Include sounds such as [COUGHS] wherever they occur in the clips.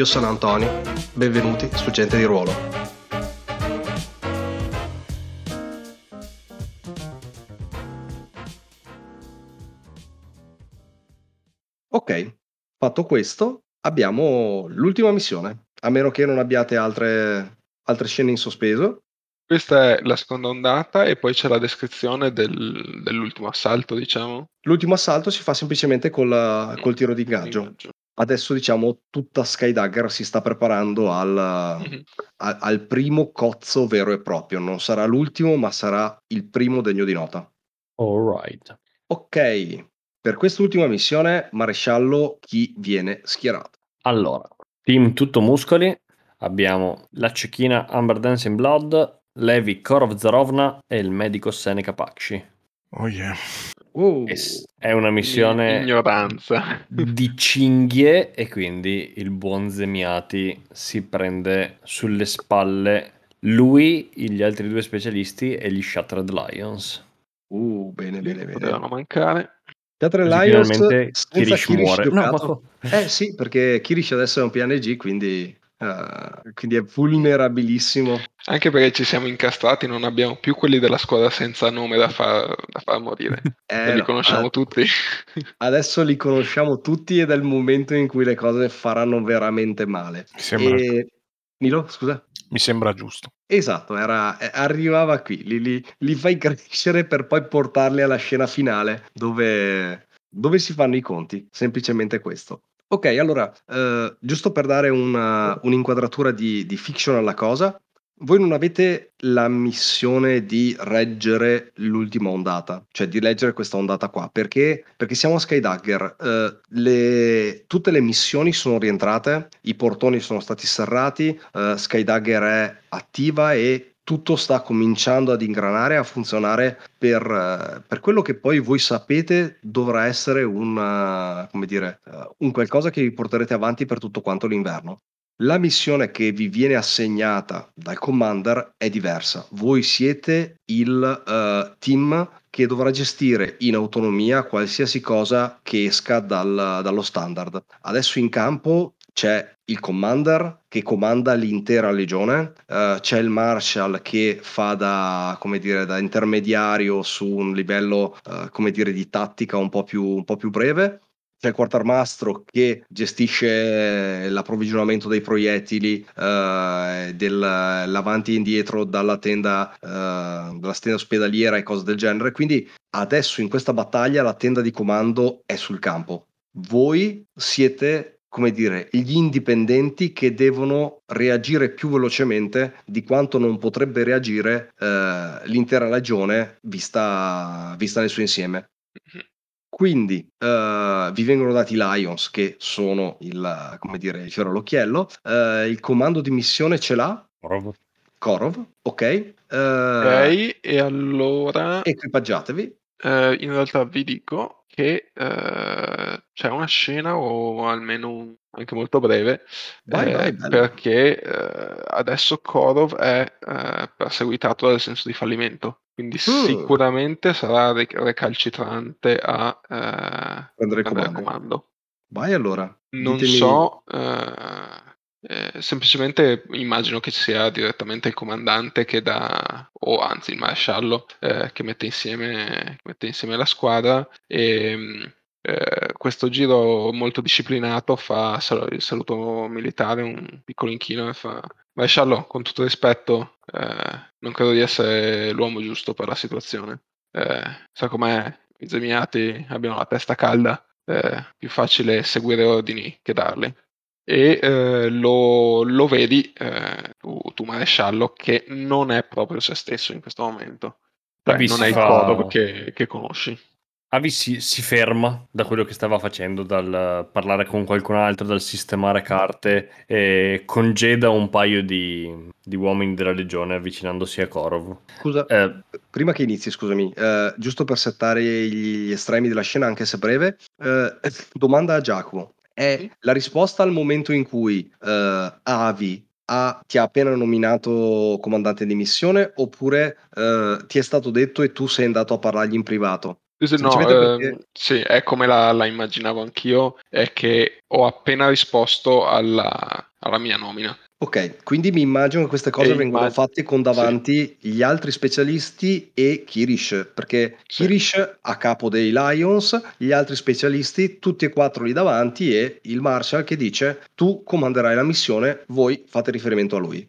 Io sono Antonio, benvenuti su Gente di Ruolo. Ok, fatto questo, abbiamo l'ultima missione, a meno che non abbiate altre, altre scene in sospeso. Questa è la seconda ondata e poi c'è la descrizione del, dell'ultimo assalto, diciamo. L'ultimo assalto si fa semplicemente col, col tiro di ingaggio adesso diciamo tutta Skydagger si sta preparando al, mm-hmm. a, al, primo cozzo vero e proprio. Non sarà l'ultimo, ma sarà il primo degno di nota. Alright. Ok, per quest'ultima missione, maresciallo, chi viene schierato? Allora, team tutto muscoli, abbiamo la cecchina Amber Dancing Blood, Levi Korov Zarovna e il medico Seneca Pakshi. Oh yeah. Uh, è una missione ignoranza di cinghie e quindi il buon Zemiati si prende sulle spalle lui, gli altri due specialisti e gli Shattered Lions. Uh, bene, bene, bene. Potevano mancare. Shattered Lions Kirish muore. No. Eh sì, perché Kirish adesso è un PNG, quindi Uh, quindi è vulnerabilissimo. Anche perché ci siamo incastrati, non abbiamo più quelli della squadra senza nome da far, da far morire. [LAUGHS] Eh, li no, conosciamo ad... tutti. [LAUGHS] Adesso li conosciamo tutti ed è il momento in cui le cose faranno veramente male. Mi sembra... E... Nilo, scusa? Mi sembra giusto. Esatto, era, eh, arrivava qui, li, li, li fai crescere per poi portarli alla scena finale dove, dove si fanno i conti, semplicemente questo. Ok, allora, eh, giusto per dare una, un'inquadratura di, di fiction alla cosa, voi non avete la missione di reggere l'ultima ondata, cioè di leggere questa ondata qua, perché, perché siamo a Skydagger, eh, le, tutte le missioni sono rientrate, i portoni sono stati serrati, eh, Skydagger è attiva e tutto sta cominciando ad ingranare, a funzionare per, eh, per quello che poi voi sapete dovrà essere una, come dire, eh, un qualcosa che vi porterete avanti per tutto quanto l'inverno. La missione che vi viene assegnata dal commander è diversa. Voi siete il uh, team che dovrà gestire in autonomia qualsiasi cosa che esca dal, dallo standard. Adesso in campo c'è il commander che comanda l'intera legione, uh, c'è il marshal che fa da, dire, da intermediario su un livello uh, dire, di tattica un po' più, un po più breve c'è il quartarmastro che gestisce l'approvvigionamento dei proiettili, eh, dell'avanti e indietro dalla tenda, eh, dalla tenda ospedaliera e cose del genere. Quindi adesso in questa battaglia la tenda di comando è sul campo. Voi siete come dire, gli indipendenti che devono reagire più velocemente di quanto non potrebbe reagire eh, l'intera legione vista, vista, nel suo insieme. Quindi uh, vi vengono dati i Lions, che sono il, come dire, il fiore all'occhiello. Uh, il comando di missione ce l'ha Korov. Korov, ok. Uh, ok, e allora... Equipaggiatevi. in realtà vi dico che c'è una scena o almeno un, anche molto breve vai, eh, vai, perché eh, adesso Korov è eh, perseguitato dal senso di fallimento quindi uh. sicuramente sarà recalcitrante a eh, prendere comando. comando. vai allora non ditemi... so eh, eh, semplicemente immagino che sia direttamente il comandante che dà, o anzi il maresciallo, eh, che mette insieme, mette insieme la squadra e mm, eh, questo giro molto disciplinato fa il saluto militare, un piccolo inchino e fa maresciallo, con tutto rispetto, eh, non credo di essere l'uomo giusto per la situazione. Eh, sa com'è, i zemiati abbiano la testa calda, è più facile seguire ordini che darli. E eh, lo, lo, vedi eh, tu, tu, maresciallo che non è proprio se stesso in questo momento. Cioè, non è il fa... Codor che, che, conosci Avi si, si ferma da quello che stava facendo, dal parlare con qualcun altro, dal sistemare carte e congeda un paio di, di uomini della legione avvicinandosi a Korov. Scusa, Eh, prima che inizi, scusami, eh, giusto per settare gli, gli estremi della scena, anche se breve, eh, domanda a Giacomo. È la risposta al momento in cui eh, Avi ha- ti ha appena nominato comandante di missione oppure eh, ti è stato detto e tu sei andato a parlargli in privato? Sì, No, Semplicemente perché- ehm, sì, è come la, la immaginavo anch'io, è che ho appena risposto alla, alla mia nomina. Ok, quindi mi immagino che queste cose E vengono immag- fatte con davanti gli altri specialisti e Kirish, perché Sì. Kirish a capo dei Lions, gli altri specialisti, tutti e quattro lì davanti e il Marshal che dice tu comanderai la missione, voi fate riferimento a lui.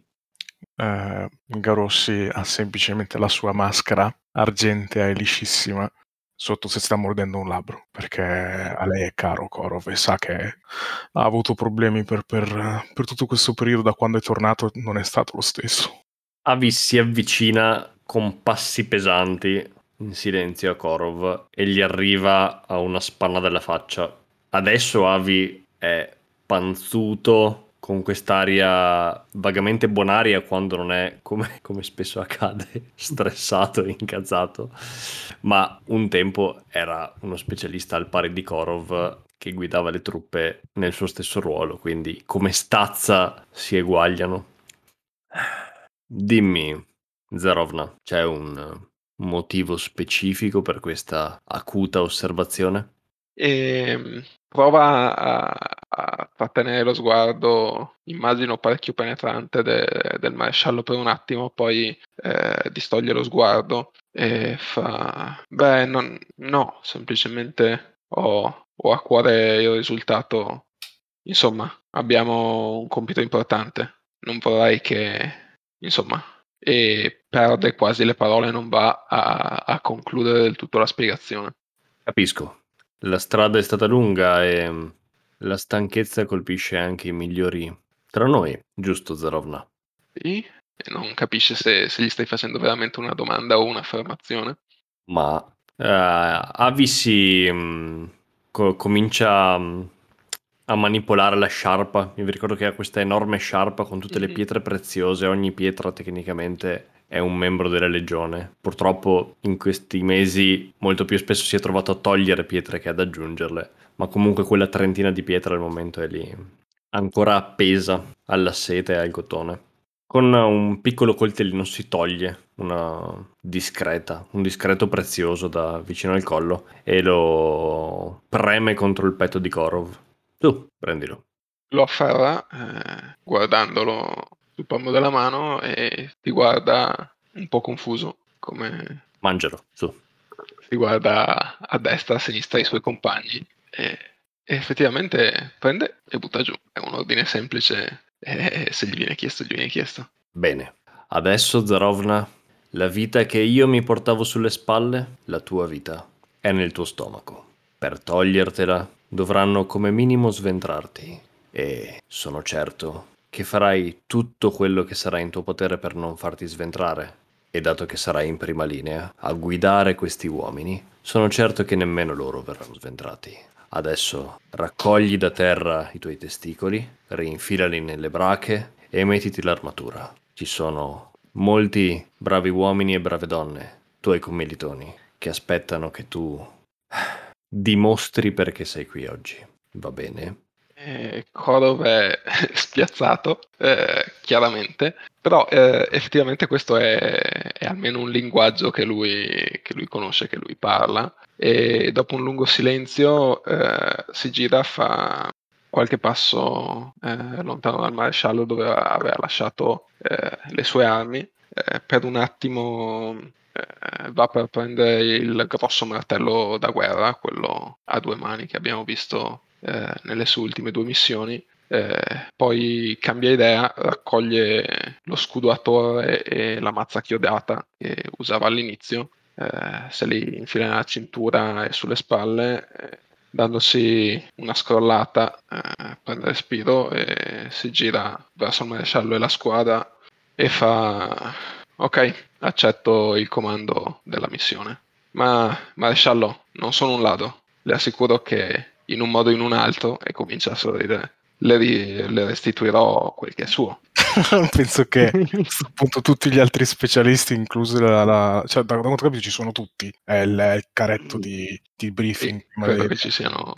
Eh, Garossi ha semplicemente la sua maschera argentea e liscissima sotto se sta mordendo un labbro perché a lei è caro Korov e sa che ha avuto problemi per, per- per tutto questo periodo da quando è tornato non è stato lo stesso. Avi si avvicina con passi pesanti in silenzio a Korov e gli arriva a una spanna della faccia. Adesso Avi è panzuto con quest'aria vagamente bonaria quando non è, come, come spesso accade, [LAUGHS] stressato e incazzato. Ma un tempo era uno specialista al pari di Korov che guidava le truppe nel suo stesso ruolo, quindi come stazza si eguagliano. Dimmi, Zarovna, c'è un motivo specifico per questa acuta osservazione? E mm, prova a, a trattenere lo sguardo, immagino parecchio penetrante de- del maresciallo per un attimo, poi eh, distoglie lo sguardo e fa: Beh, non- no, semplicemente ho, ho a cuore il risultato. Insomma, abbiamo un compito importante. Non vorrei che, insomma, e perde quasi le parole, non va a, a concludere del tutto la spiegazione. Capisco. La strada è stata lunga e la stanchezza colpisce anche i migliori tra noi, giusto Zarovna? Sì? E non capisce se, se gli stai facendo veramente una domanda o un'affermazione. Ma eh, Avi si mm, co- comincia mm, a manipolare la sciarpa. Io vi ricordo che ha questa enorme sciarpa con tutte le Mhm. pietre preziose. Ogni pietra tecnicamente è un membro della legione. Purtroppo in questi mesi molto più spesso si è trovato a togliere pietre che ad aggiungerle. Ma comunque quella trentina di pietre al momento è lì, ancora appesa alla sete e al cotone. Con un piccolo coltellino si toglie una discreta, un discreto prezioso da vicino al collo e lo preme contro il petto di Korov. Tu, prendilo. Lo afferra eh, guardandolo sul palmo della mano e ti guarda un po' confuso, come Mangialo, su. si guarda a destra, a sinistra i suoi compagni e, e effettivamente prende e butta giù. È un ordine semplice e se gli viene chiesto, gli viene chiesto. Bene. Adesso, Zarovna, la vita che io mi portavo sulle spalle, la tua vita, è nel tuo stomaco. Per togliertela dovranno come minimo sventrarti e sono certo che farai tutto quello che sarà in tuo potere per non farti sventrare. E dato che sarai in prima linea a guidare questi uomini, sono certo che nemmeno loro verranno sventrati. Adesso raccogli da terra i tuoi testicoli, rinfilali nelle brache e mettiti l'armatura. Ci sono molti bravi uomini e brave donne, tuoi commilitoni, che aspettano che tu dimostri perché sei qui oggi. Va bene? E Korov è [LAUGHS] spiazzato, eh, chiaramente, però eh, effettivamente questo è, è almeno un linguaggio che lui, che lui conosce, che lui parla. E dopo un lungo silenzio eh, si gira, fa qualche passo eh, lontano dal maresciallo dove aveva lasciato eh, le sue armi. Eh, per un attimo eh, va per prendere il grosso martello da guerra, quello a due mani che abbiamo visto eh, nelle sue ultime due missioni. Eh, poi cambia idea, raccoglie lo scudo a torre e la mazza chiodata che usava all'inizio, eh, se li infila nella cintura e sulle spalle, eh, dandosi una scrollata, eh, prende respiro e si gira verso il maresciallo e la squadra e fa ok, accetto il comando della missione. Ma maresciallo, non sono un ladro. Le assicuro che in un modo o in un altro, e comincia a sorridere, le, ri- le restituirò quel che è suo. [LAUGHS] Penso che [LAUGHS] a questo punto tutti gli altri specialisti, incluso la, la- cioè da, da quanto capisco ci sono tutti, è il, è il caretto di, di briefing, Sì, prima credo che ci siano...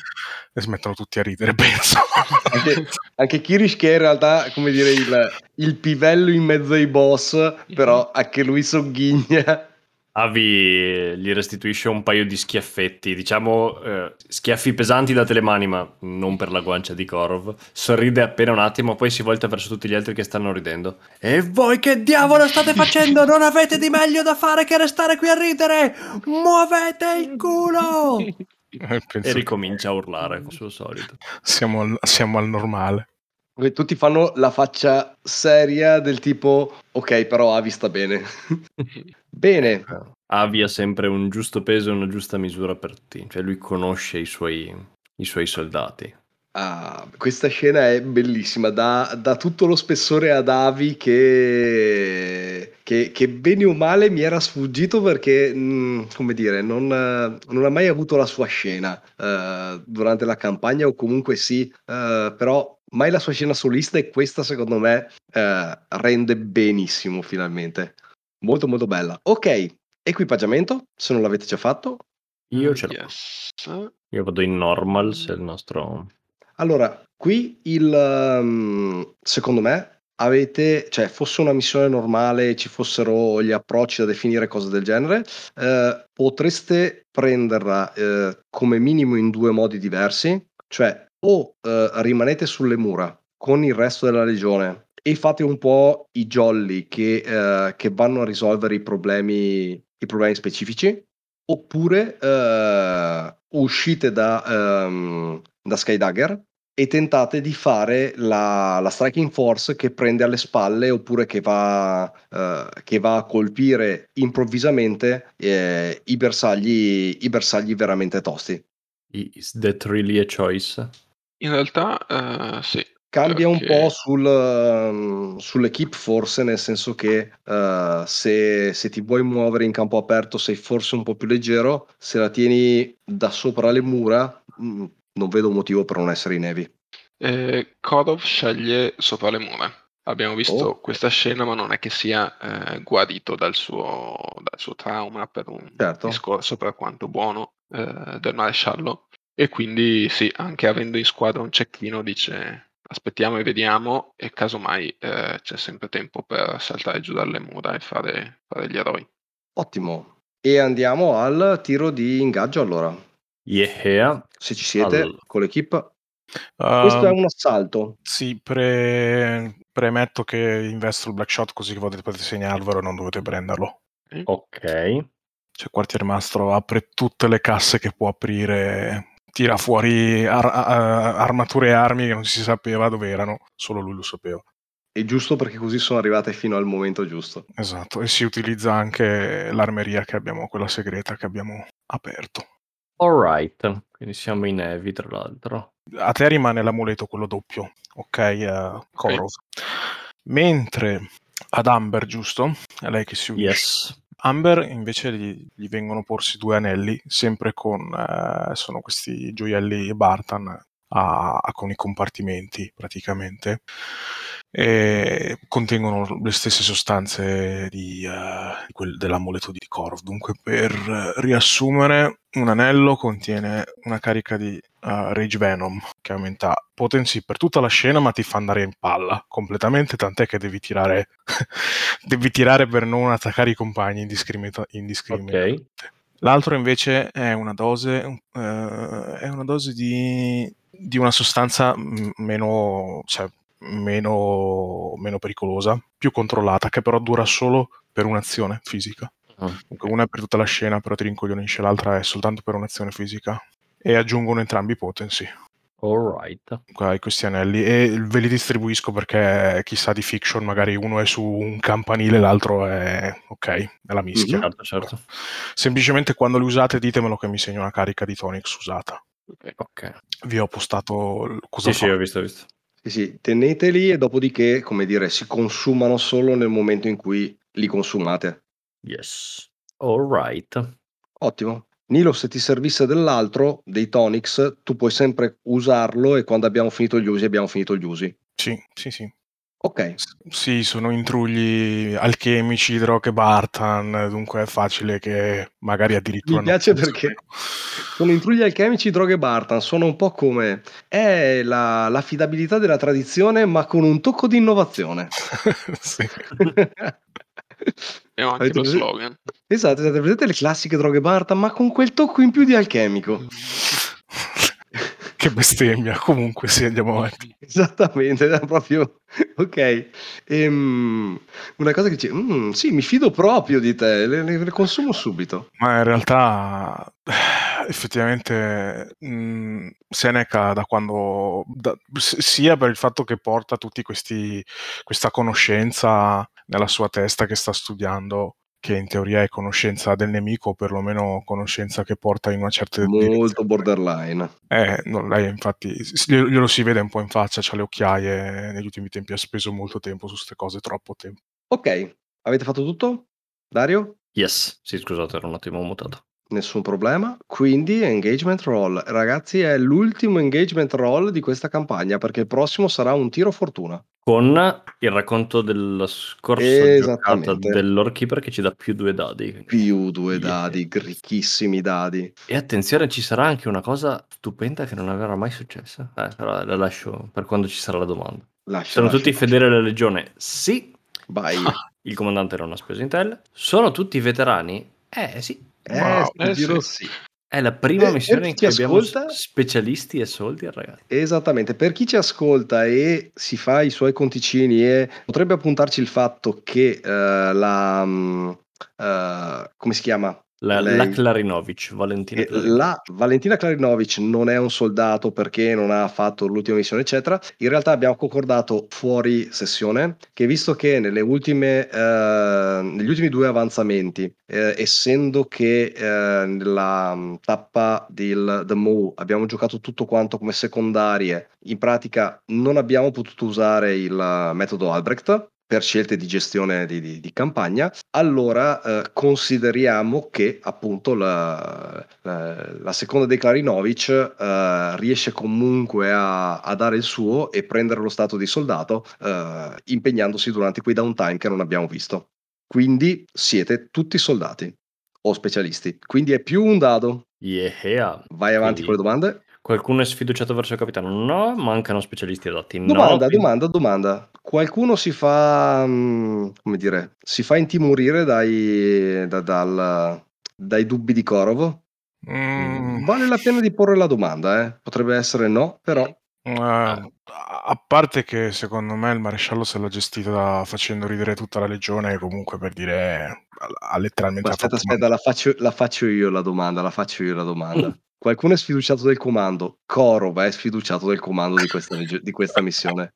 e smettono tutti a ridere, [LAUGHS] penso. Anche, anche Kirish che è in realtà, come dire, il, il pivello in mezzo ai boss, però anche lui sogghigna. Avi gli restituisce un paio di schiaffetti, diciamo eh, schiaffi pesanti da telemani, ma non per la guancia di Korov. Sorride appena un attimo, poi si volta verso tutti gli altri che stanno ridendo. E voi che diavolo state [LAUGHS] facendo? Non avete di meglio da fare che restare qui a ridere? Muovete il culo! Eh, E ricomincia a urlare, come suo solito. siamo al, siamo al normale. Tutti fanno la faccia seria del tipo, ok, però Avi sta bene. [LAUGHS] bene, Avi ha sempre un giusto peso e una giusta misura per te, cioè lui conosce i suoi, i suoi soldati. Ah, questa scena è bellissima, dà, dà tutto lo spessore ad Avi che, che, che bene o male mi era sfuggito perché, mh, come dire, non, non ha mai avuto la sua scena eh, durante la campagna o comunque sì, eh, però mai la sua scena solista e questa secondo me eh, rende benissimo finalmente. Molto molto bella. Ok, equipaggiamento, se non l'avete già fatto. Io ce l'ho. Yes. Io vado in normal se il nostro... Allora, qui il ehm, secondo me avete, cioè fosse una missione normale ci fossero gli approcci da definire cose del genere, eh, potreste prenderla eh, come minimo in due modi diversi, cioè o eh, rimanete sulle mura con il resto della legione e fate un po' i jolly che, eh, che vanno a risolvere i problemi, i problemi specifici, oppure eh, uscite da, ehm, da Skydagger e tentate di fare la, la striking force che prende alle spalle oppure che va, eh, che va a colpire improvvisamente eh, i, bersagli, i bersagli veramente tosti. Is that really a choice? In realtà, eh, sì. Cambia un Perché- po' sul, ehm, sull'equipe forse, nel senso che eh, se, se ti vuoi muovere in campo aperto sei forse un po' più leggero, se la tieni da sopra le mura mm, non vedo motivo per non essere in heavy. Eh, Korov sceglie sopra le mura. Abbiamo visto Oh. questa scena, ma non è che sia eh, guarito dal suo, dal suo trauma per un Certo. discorso per quanto buono eh, del maresciallo. E quindi sì, anche avendo in squadra un cecchino dice aspettiamo e vediamo e casomai eh, c'è sempre tempo per saltare giù dalle mura e fare, fare gli eroi. Ottimo. E andiamo al tiro di ingaggio allora. Yeah. Se ci siete Allora. con l'equipe. Questo è Um, un assalto. Sì, pre- premetto che investo il black shot così che potete, potete segnarvelo e non dovete prenderlo. Ok. Cioè, Quartier Mastro apre tutte le casse che può aprire, tira fuori ar- a- armature e armi che non si sapeva dove erano, solo lui lo sapeva. È giusto perché così sono arrivate fino al momento giusto. Esatto, e si utilizza anche l'armeria che abbiamo, quella segreta che abbiamo aperto. Alright. Quindi siamo in heavy, tra l'altro. A te rimane l'amuleto, quello doppio, ok, eh, Korov. Mentre ad Amber, giusto? È lei che si unisce. Yes. Amber invece gli, gli vengono porsi due anelli, sempre con eh, sono questi gioielli Bartan a- a- con i compartimenti praticamente. E contengono le stesse sostanze di, di quel- dell'amuleto di Korov. Dunque, per riassumere, un anello contiene una carica di eh, Rage Venom che aumenta potency per tutta la scena, ma ti fa andare in palla completamente. Tant'è che devi tirare, [LAUGHS] devi tirare per non attaccare i compagni indiscriminata- indiscriminatamente. Ok. L'altro invece è una dose, eh, è una dose di, di una sostanza mm, meno, cioè, meno, meno pericolosa, più controllata, che però dura solo per un'azione fisica. Ah. Una è per tutta la scena, però ti rincoglionisce, l'altra è soltanto per un'azione fisica. E aggiungono entrambi i potency, Alright. Hai questi anelli, e ve li distribuisco perché chissà di fiction, magari uno è su un campanile, l'altro è ok, è la mischia. Certo, certo. Semplicemente quando li usate ditemelo che mi segno una carica di Tonix usata. Ok. Ok. Vi ho postato cosa Sì, fa. sì, ho visto, ho visto. Sì, sì, teneteli e dopodiché, come dire, si consumano solo nel momento in cui li consumate. Yes. Alright. Ottimo. Nilo, se ti servisse dell'altro, dei tonics, tu puoi sempre usarlo e quando abbiamo finito gli usi, abbiamo finito gli usi. Sì, sì, sì. Ok, S- Sì, sono intrugli alchemici, droghe Bartan, dunque è facile che magari addirittura... mi piace perché sono intrugli alchemici, droghe Bartan, sono un po' come è la, l'affidabilità della tradizione, ma con un tocco di innovazione. [LAUGHS] Sì. [LAUGHS] E anche Avete lo prese- slogan. Esatto, esatto, vedete le classiche droghe Bartan, ma con quel tocco in più di alchemico. [LAUGHS] che bestemmia. Comunque sì, andiamo avanti. [LAUGHS] Esattamente, era proprio ok. Ehm, una cosa che dice, "Mm, sì, mi fido proprio di te, le, le- le consumo subito. Ma in realtà [SIGHS] effettivamente mh, Seneca da quando da- s- sia per il fatto che porta tutti questi questa conoscenza nella sua testa che sta studiando che in teoria è conoscenza del nemico o perlomeno conoscenza che porta in una certa Molto direzione. borderline. Eh, no, lei infatti glielo glielo si vede un po' in faccia, c'ha le occhiaie, negli ultimi tempi ha speso molto tempo su queste cose, troppo tempo. Ok, avete fatto tutto? Dario? Yes, sì, scusate, ero un attimo mutato. Nessun problema. Quindi engagement roll. Ragazzi, è l'ultimo engagement roll di questa campagna perché il prossimo sarà un tiro fortuna. Con il racconto della scorsa giocata Esattamente. dell'Orkeeper che ci dà più due dadi. Più due Yeah. dadi, ricchissimi dadi. E attenzione, ci sarà anche una cosa stupenda che non avrà mai successo. Eh, però la lascio per quando ci sarà la domanda. Lascia, Sono lascia, tutti lascia. fedeli alla legione? Sì. Vai. [LAUGHS] Il comandante non ha speso intel. Sono tutti veterani? Eh sì. Eh, Wow. Eh, giro sì. sì. È la prima Eh, missione per in cui abbiamo ascolta- s- specialisti e soldi, ragazzi. Esattamente, per chi ci ascolta e si fa i suoi conticini e potrebbe appuntarci il fatto che eh, la... mm, eh, come si chiama? La, Lei- la Clarinovic, Valentina Eh, Clarinovic. La Valentina Klarinovic non è un soldato perché non ha fatto l'ultima missione, eccetera. In realtà abbiamo concordato fuori sessione che, visto che nelle ultime, eh, negli ultimi due avanzamenti, eh, essendo che eh, nella mm, tappa del The Moo abbiamo giocato tutto quanto come secondarie, in pratica non abbiamo potuto usare il eh, metodo Albrecht per scelte di gestione di, di- di campagna, allora eh, consideriamo che appunto la, la- la seconda dei Klarinovic eh, riesce comunque a, a dare il suo e prendere lo stato di soldato eh, impegnandosi durante quei downtime che non abbiamo visto. Quindi siete tutti soldati o specialisti, quindi è più un dado. Yeah. Vai avanti Quindi- con le domande. Qualcuno è sfiduciato verso il capitano? No, mancano specialisti adatti. No, Domanda, quindi- domanda, domanda. Qualcuno si fa, mm, come dire, si fa intimorire dai, da- dal- dai dubbi di Korov? Mm, Vale la pena di porre la domanda, eh? Potrebbe essere no, però eh, a parte che secondo me il maresciallo se l'ha gestita facendo ridere tutta la legione, comunque per dire ha, ha letteralmente aspetta, aspetta, la faccio, la faccio io la domanda, la faccio io la domanda. [CLEARS THROAT] Qualcuno è sfiduciato del comando, Korov è sfiduciato del comando di questa, di questa missione.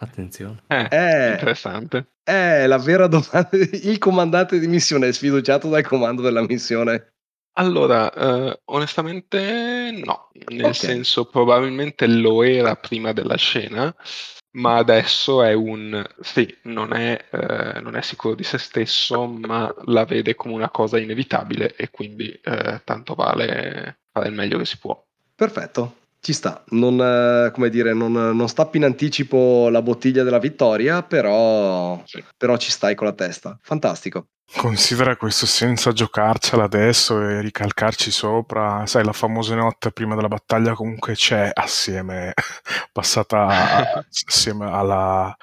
Attenzione. Eh, Eh. interessante. È la vera domanda. [LAUGHS] Il comandante di missione è sfiduciato dal comando della missione. Allora, eh, onestamente no, nel Ok. senso probabilmente lo era prima della scena, ma adesso è un sì, non è, eh, non è sicuro di se stesso, ma la vede come una cosa inevitabile e quindi eh, tanto vale fare il meglio che si può. Perfetto, ci sta. Non, eh, come dire, non, non stappi in anticipo la bottiglia della vittoria, però, Sì. però ci stai con la testa. Fantastico. Considera questo senza giocarcela adesso e ricalcarci sopra, sai, la famosa notte prima della battaglia comunque c'è assieme, [LAUGHS] passata a- [LAUGHS] assieme alla,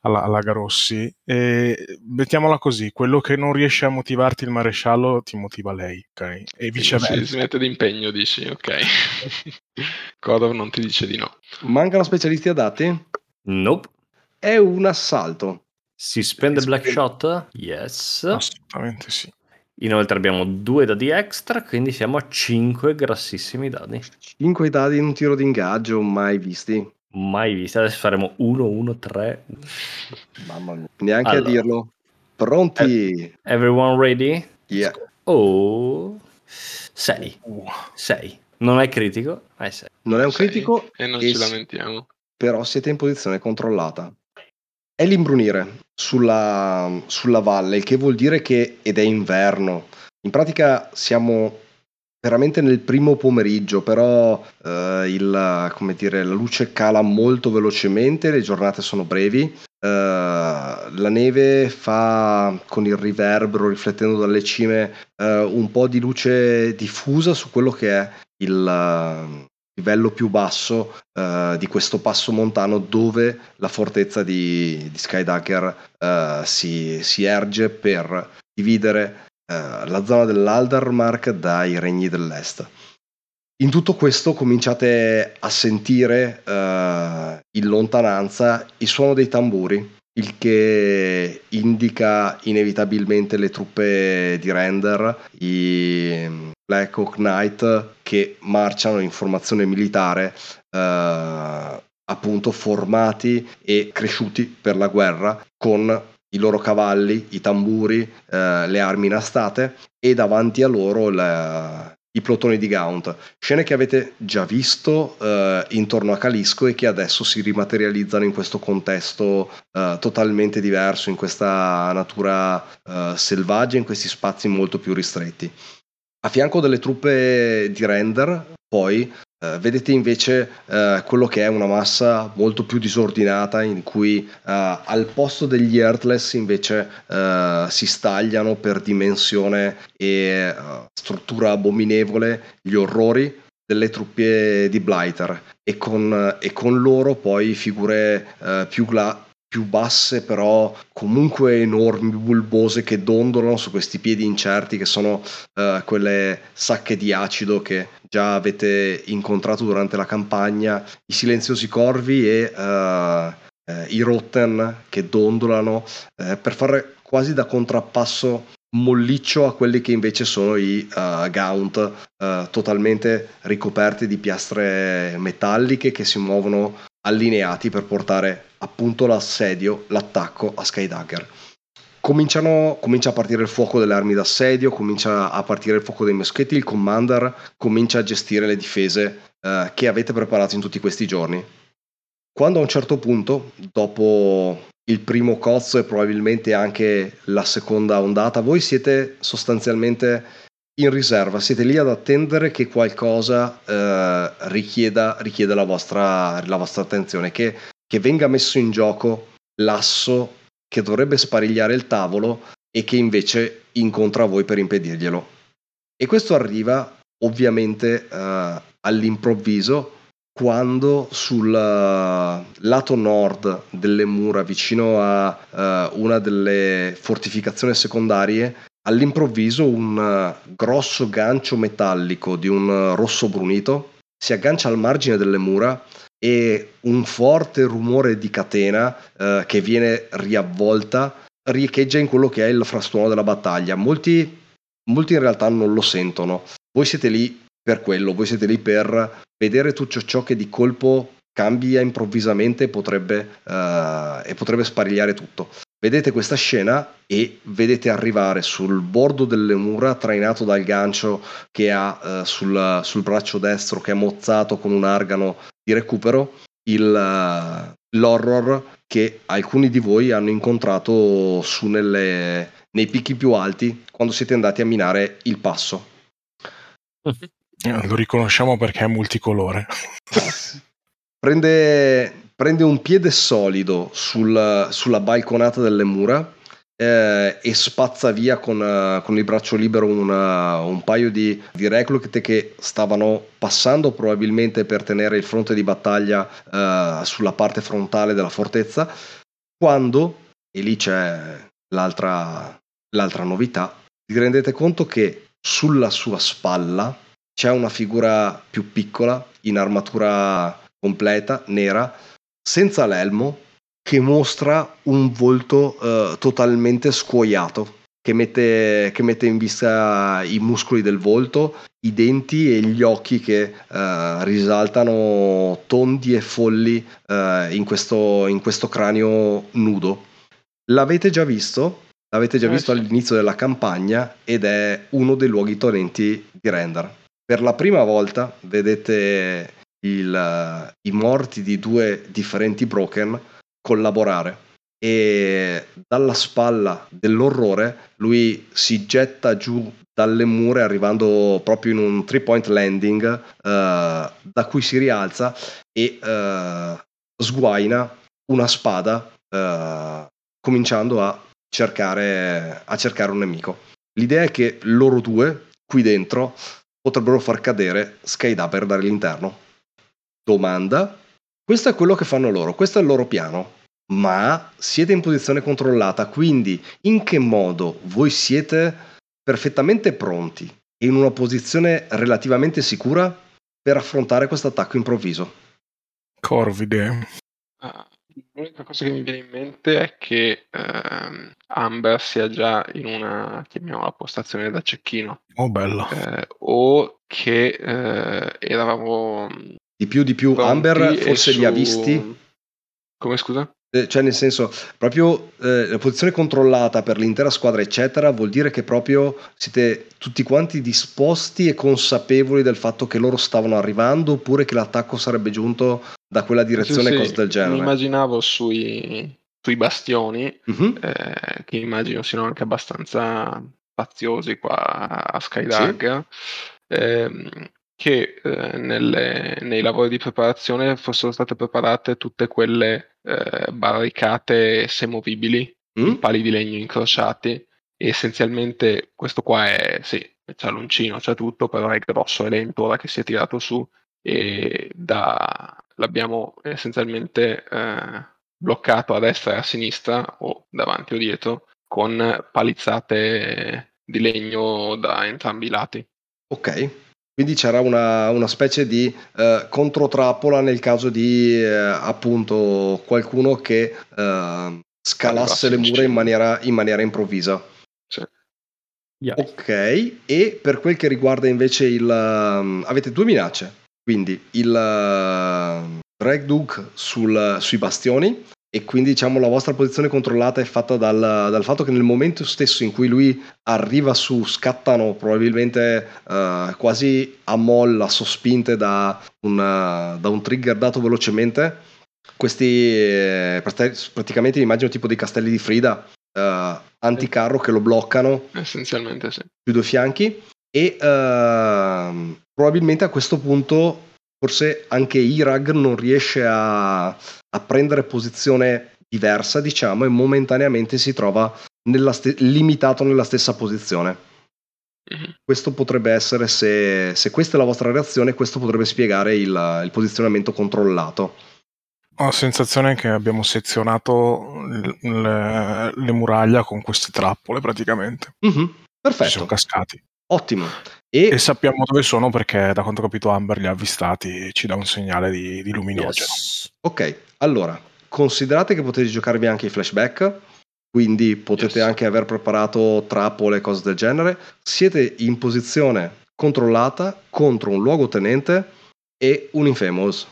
alla, alla Garossi. E mettiamola così, quello che non riesce a motivarti il maresciallo ti motiva lei, ok? E viceversa. si mette d'impegno, dici, ok. [LAUGHS] Kodov non ti dice di no. Mancano specialisti adatti? Nope. È un assalto. Si spende Black Shot? Yes. Assolutamente sì. Inoltre abbiamo due dadi extra, quindi siamo a 5 grassissimi dadi. 5 dadi in un tiro di ingaggio, mai visti. Mai visti. Adesso faremo 1, 1, 3. Mamma mia. Neanche Allora. a dirlo. Pronti? Everyone ready? Yeah. Oh. 6. Uh, 6. Non è critico? È 6. Non è un Sei, critico, E non e ci lamentiamo. però siete in posizione controllata. È l'imbrunire sulla, sulla valle, il che vuol dire che, ed è inverno, In pratica siamo veramente nel primo pomeriggio, però eh, il, dire, la luce cala molto velocemente, le giornate sono brevi. Uh, la neve fa con il riverbero riflettendo dalle cime uh, un po' di luce diffusa su quello che è il livello più basso di questo passo montano dove la fortezza di, di Skydagger si, si erge per dividere eh, la zona dell'Aldermark dai regni dell'est. In tutto questo cominciate a sentire uh, in lontananza il suono dei tamburi, il che indica inevitabilmente le truppe di Render, i Black Hawk Knight, che marciano in formazione militare, uh, appunto formati e cresciuti per la guerra, con i loro cavalli, i tamburi, eh, le armi inastate e davanti a loro le, i plotoni di Gaunt. Scene che avete già visto eh, intorno a Calisco e che adesso si rimaterializzano in questo contesto eh, totalmente diverso, in questa natura eh, selvaggia, in questi spazi molto più ristretti. A fianco delle truppe di Render, poi Uh, vedete invece uh, quello che è una massa molto più disordinata in cui uh, al posto degli Earthless invece si stagliano per dimensione e struttura abominevole gli orrori delle truppe di Blighter. E con, e con loro poi figure più, gla- più basse però comunque enormi, bulbose che dondolano su questi piedi incerti che sono uh, quelle sacche di acido che già avete incontrato durante la campagna, i silenziosi corvi e uh, uh, i rotten che dondolano per fare quasi da contrappasso molliccio a quelli che invece sono i uh, Gaunt totalmente ricoperti di piastre metalliche che si muovono allineati per portare appunto l'assedio, l'attacco a Skydagger. Cominciano, comincia a partire il fuoco delle armi d'assedio, comincia a partire il fuoco dei moschetti, il commander comincia a gestire le difese uh, che avete preparato in tutti questi giorni. Quando a un certo punto, dopo il primo cozzo e probabilmente anche la seconda ondata, voi siete sostanzialmente in riserva, siete lì ad attendere che qualcosa eh, richieda, richieda la, vostra, la, vostra, attenzione, che, che venga messo in gioco l'asso che dovrebbe sparigliare il tavolo e che invece incontra voi per impedirglielo. E questo arriva ovviamente eh, all'improvviso quando sul uh, lato nord delle mura, vicino a uh, una delle fortificazioni secondarie, all'improvviso un uh, grosso gancio metallico di un rosso brunito si aggancia al margine delle mura e un forte rumore di catena che viene riavvolta riecheggia in quello che è il frastuono della battaglia. Molti, molti in realtà non lo sentono. Voi siete lì per quello, voi siete lì per vedere tutto ciò che di colpo cambia improvvisamente potrebbe, uh, e potrebbe sparigliare tutto. Vedete questa scena e vedete arrivare sul bordo delle mura, trainato dal gancio che ha uh, sul, sul, braccio destro, che è mozzato con un argano di recupero, il, uh, l'horror che alcuni di voi hanno incontrato su nelle, nei picchi più alti quando siete andati a minare il passo. Eh, lo riconosciamo perché è multicolore. [LAUGHS] prende, prende, un piede solido sul, sulla balconata delle mura eh, e spazza via con, uh, con il braccio libero una, un paio di, di, reclute che stavano passando probabilmente per tenere il fronte di battaglia uh, sulla parte frontale della fortezza, quando, e lì c'è l'altra, l'altra novità, vi rendete conto che sulla sua spalla c'è una figura più piccola, in armatura completa, nera, senza l'elmo, che mostra un volto uh, totalmente scuoiato, che mette, che mette, in vista i muscoli del volto, i denti e gli occhi che uh, risaltano tondi e folli uh, in, questo, in, questo, cranio nudo. L'avete già visto? L'avete già visto all'inizio della campagna ed è uno dei luoghi torrenti di Render per la prima volta vedete il, i morti di due differenti Broken collaborare. e dalla spalla dell'orrore lui si getta giù dalle mura arrivando proprio in un three point landing uh, da cui si rialza e uh, sguaina una spada uh, cominciando a cercare, a cercare un nemico. L'idea è che loro due qui dentro potrebbero far cadere Skydapper dall'interno. Domanda, questo è quello che fanno loro, questo è il loro piano ma siete in posizione controllata, quindi in che modo voi siete perfettamente pronti e in una posizione relativamente sicura per affrontare questo attacco improvviso? Corvide. Ah, l'unica cosa che mi viene in mente è che ehm, Amber sia già in una, chiamiamola, postazione da cecchino. Oh, bello. Eh, o che eh, eravamo... Di più, di più, Amber forse su... li ha visti. Come scusa? Eh, cioè, nel senso, proprio eh, la posizione controllata per l'intera squadra, eccetera, vuol dire che proprio siete tutti quanti disposti e consapevoli del fatto che loro stavano arrivando, oppure che l'attacco sarebbe giunto da quella direzione, sì, cose del genere. Mi immaginavo sui, sui bastioni, mm-hmm. eh, che immagino siano anche abbastanza spaziosi qua a Skydag. Sì. Eh, che eh, nelle, nei lavori di preparazione fossero state preparate tutte quelle eh, barricate semovibili, mm? pali di legno incrociati e essenzialmente questo qua è, sì, c'ha l'uncino, c'è tutto, però è grosso e lento ora che si è tirato su e da, l'abbiamo essenzialmente eh, bloccato a destra e a sinistra o davanti o dietro con palizzate di legno da entrambi i lati. Ok, quindi c'era una, una specie di eh, controtrappola nel caso di eh, appunto qualcuno che eh, scalasse le mura in maniera, in maniera improvvisa. Sì. Yeah. Ok, e per quel che riguarda invece il... Um, avete due minacce, quindi il uh, Drag Duke sul, sui bastioni e quindi diciamo la vostra posizione controllata è fatta dal, dal, fatto che nel momento stesso in cui lui arriva su scattano probabilmente uh, quasi a molla sospinte da un, uh, da un trigger dato velocemente questi eh, praticamente immagino tipo dei castelli di Frida uh, anticarro che lo bloccano essenzialmente sì. sui due fianchi e probabilmente a questo punto forse anche Irag non riesce a, a prendere posizione diversa, diciamo, e momentaneamente si trova nella ste- limitato nella stessa posizione. Mm-hmm. Questo potrebbe essere, se, se, questa è la vostra reazione, questo potrebbe spiegare il, il posizionamento controllato. Ho la sensazione che abbiamo sezionato le, le, le muraglie con queste trappole praticamente. Mm-hmm. Perfetto. Ci sono cascati. Ottimo. E... e... sappiamo dove sono perché da quanto ho capito Amber li ha avvistati e ci dà un segnale di, di luminogeno. Yes. Ok, allora, considerate che potete giocarvi anche i flashback, quindi potete yes. anche aver preparato trappole e cose del genere. Siete in posizione controllata contro un luogotenente e un infamous.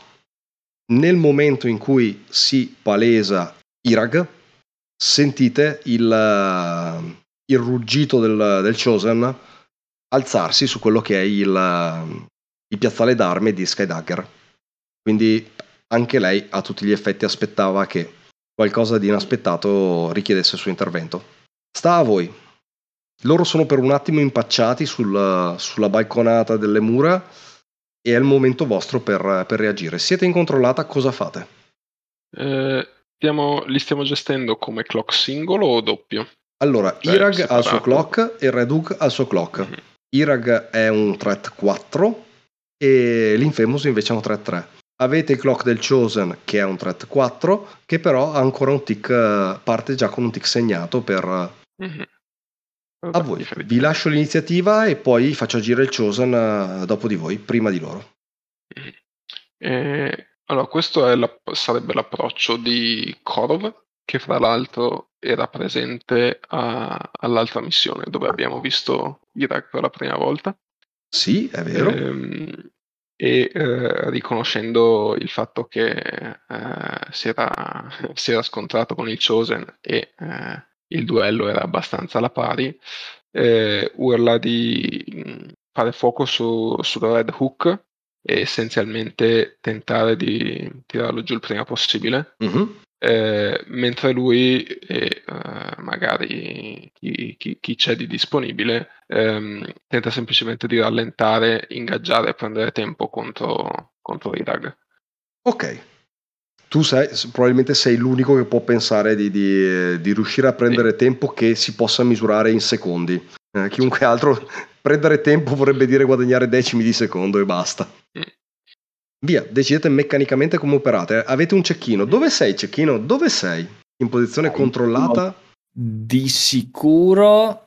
Nel momento in cui si palesa Irag, sentite il, il ruggito del, del Chosen alzarsi su quello che è il, il piazzale d'armi di Skydagger. Quindi anche lei a tutti gli effetti aspettava che qualcosa di inaspettato richiedesse il suo intervento. Sta a voi. Loro sono per un attimo impacciati sul, sulla balconata delle mura e è il momento vostro per, per reagire. Siete in controllata, cosa fate? Eh, stiamo, li stiamo gestendo come clock singolo o doppio? Allora, cioè, Irag ha il suo clock e Reduk ha il suo clock. Mm-hmm. Irag è un threat 4 e l'Infamous invece è un threat 3. Avete il clock del Chosen che è un threat 4 che però ha ancora un tick, parte già con un tick segnato per... Mm-hmm. A voi, vi lascio l'iniziativa e poi faccio agire il Chosen eh, dopo di voi, prima di loro. Mm-hmm. Eh, allora, questo la, sarebbe l'approccio di Korov, che fra l'altro era presente a, all'altra missione dove abbiamo visto Iraq per la prima volta. Sì, è vero. Ehm, e eh, riconoscendo il fatto che eh, si, era, [LAUGHS] si, era, scontrato con il Chosen e eh, il duello era abbastanza alla pari, eh, urla di mm, fare fuoco su, sulla Red Hook e essenzialmente tentare di tirarlo giù il prima possibile. Mm-hmm. Eh, mentre lui e eh, magari chi, chi, chi, c'è di disponibile ehm, tenta semplicemente di rallentare, ingaggiare e prendere tempo contro, contro Irag. Ok. Tu sei, probabilmente sei l'unico che può pensare di, di, di riuscire a prendere sì. tempo che si possa misurare in secondi. Eh, chiunque altro [LAUGHS] prendere tempo vorrebbe dire guadagnare decimi di secondo e basta. Via, decidete meccanicamente come operate. Avete un cecchino. Dove sei, cecchino? Dove sei? In posizione controllata? Di sicuro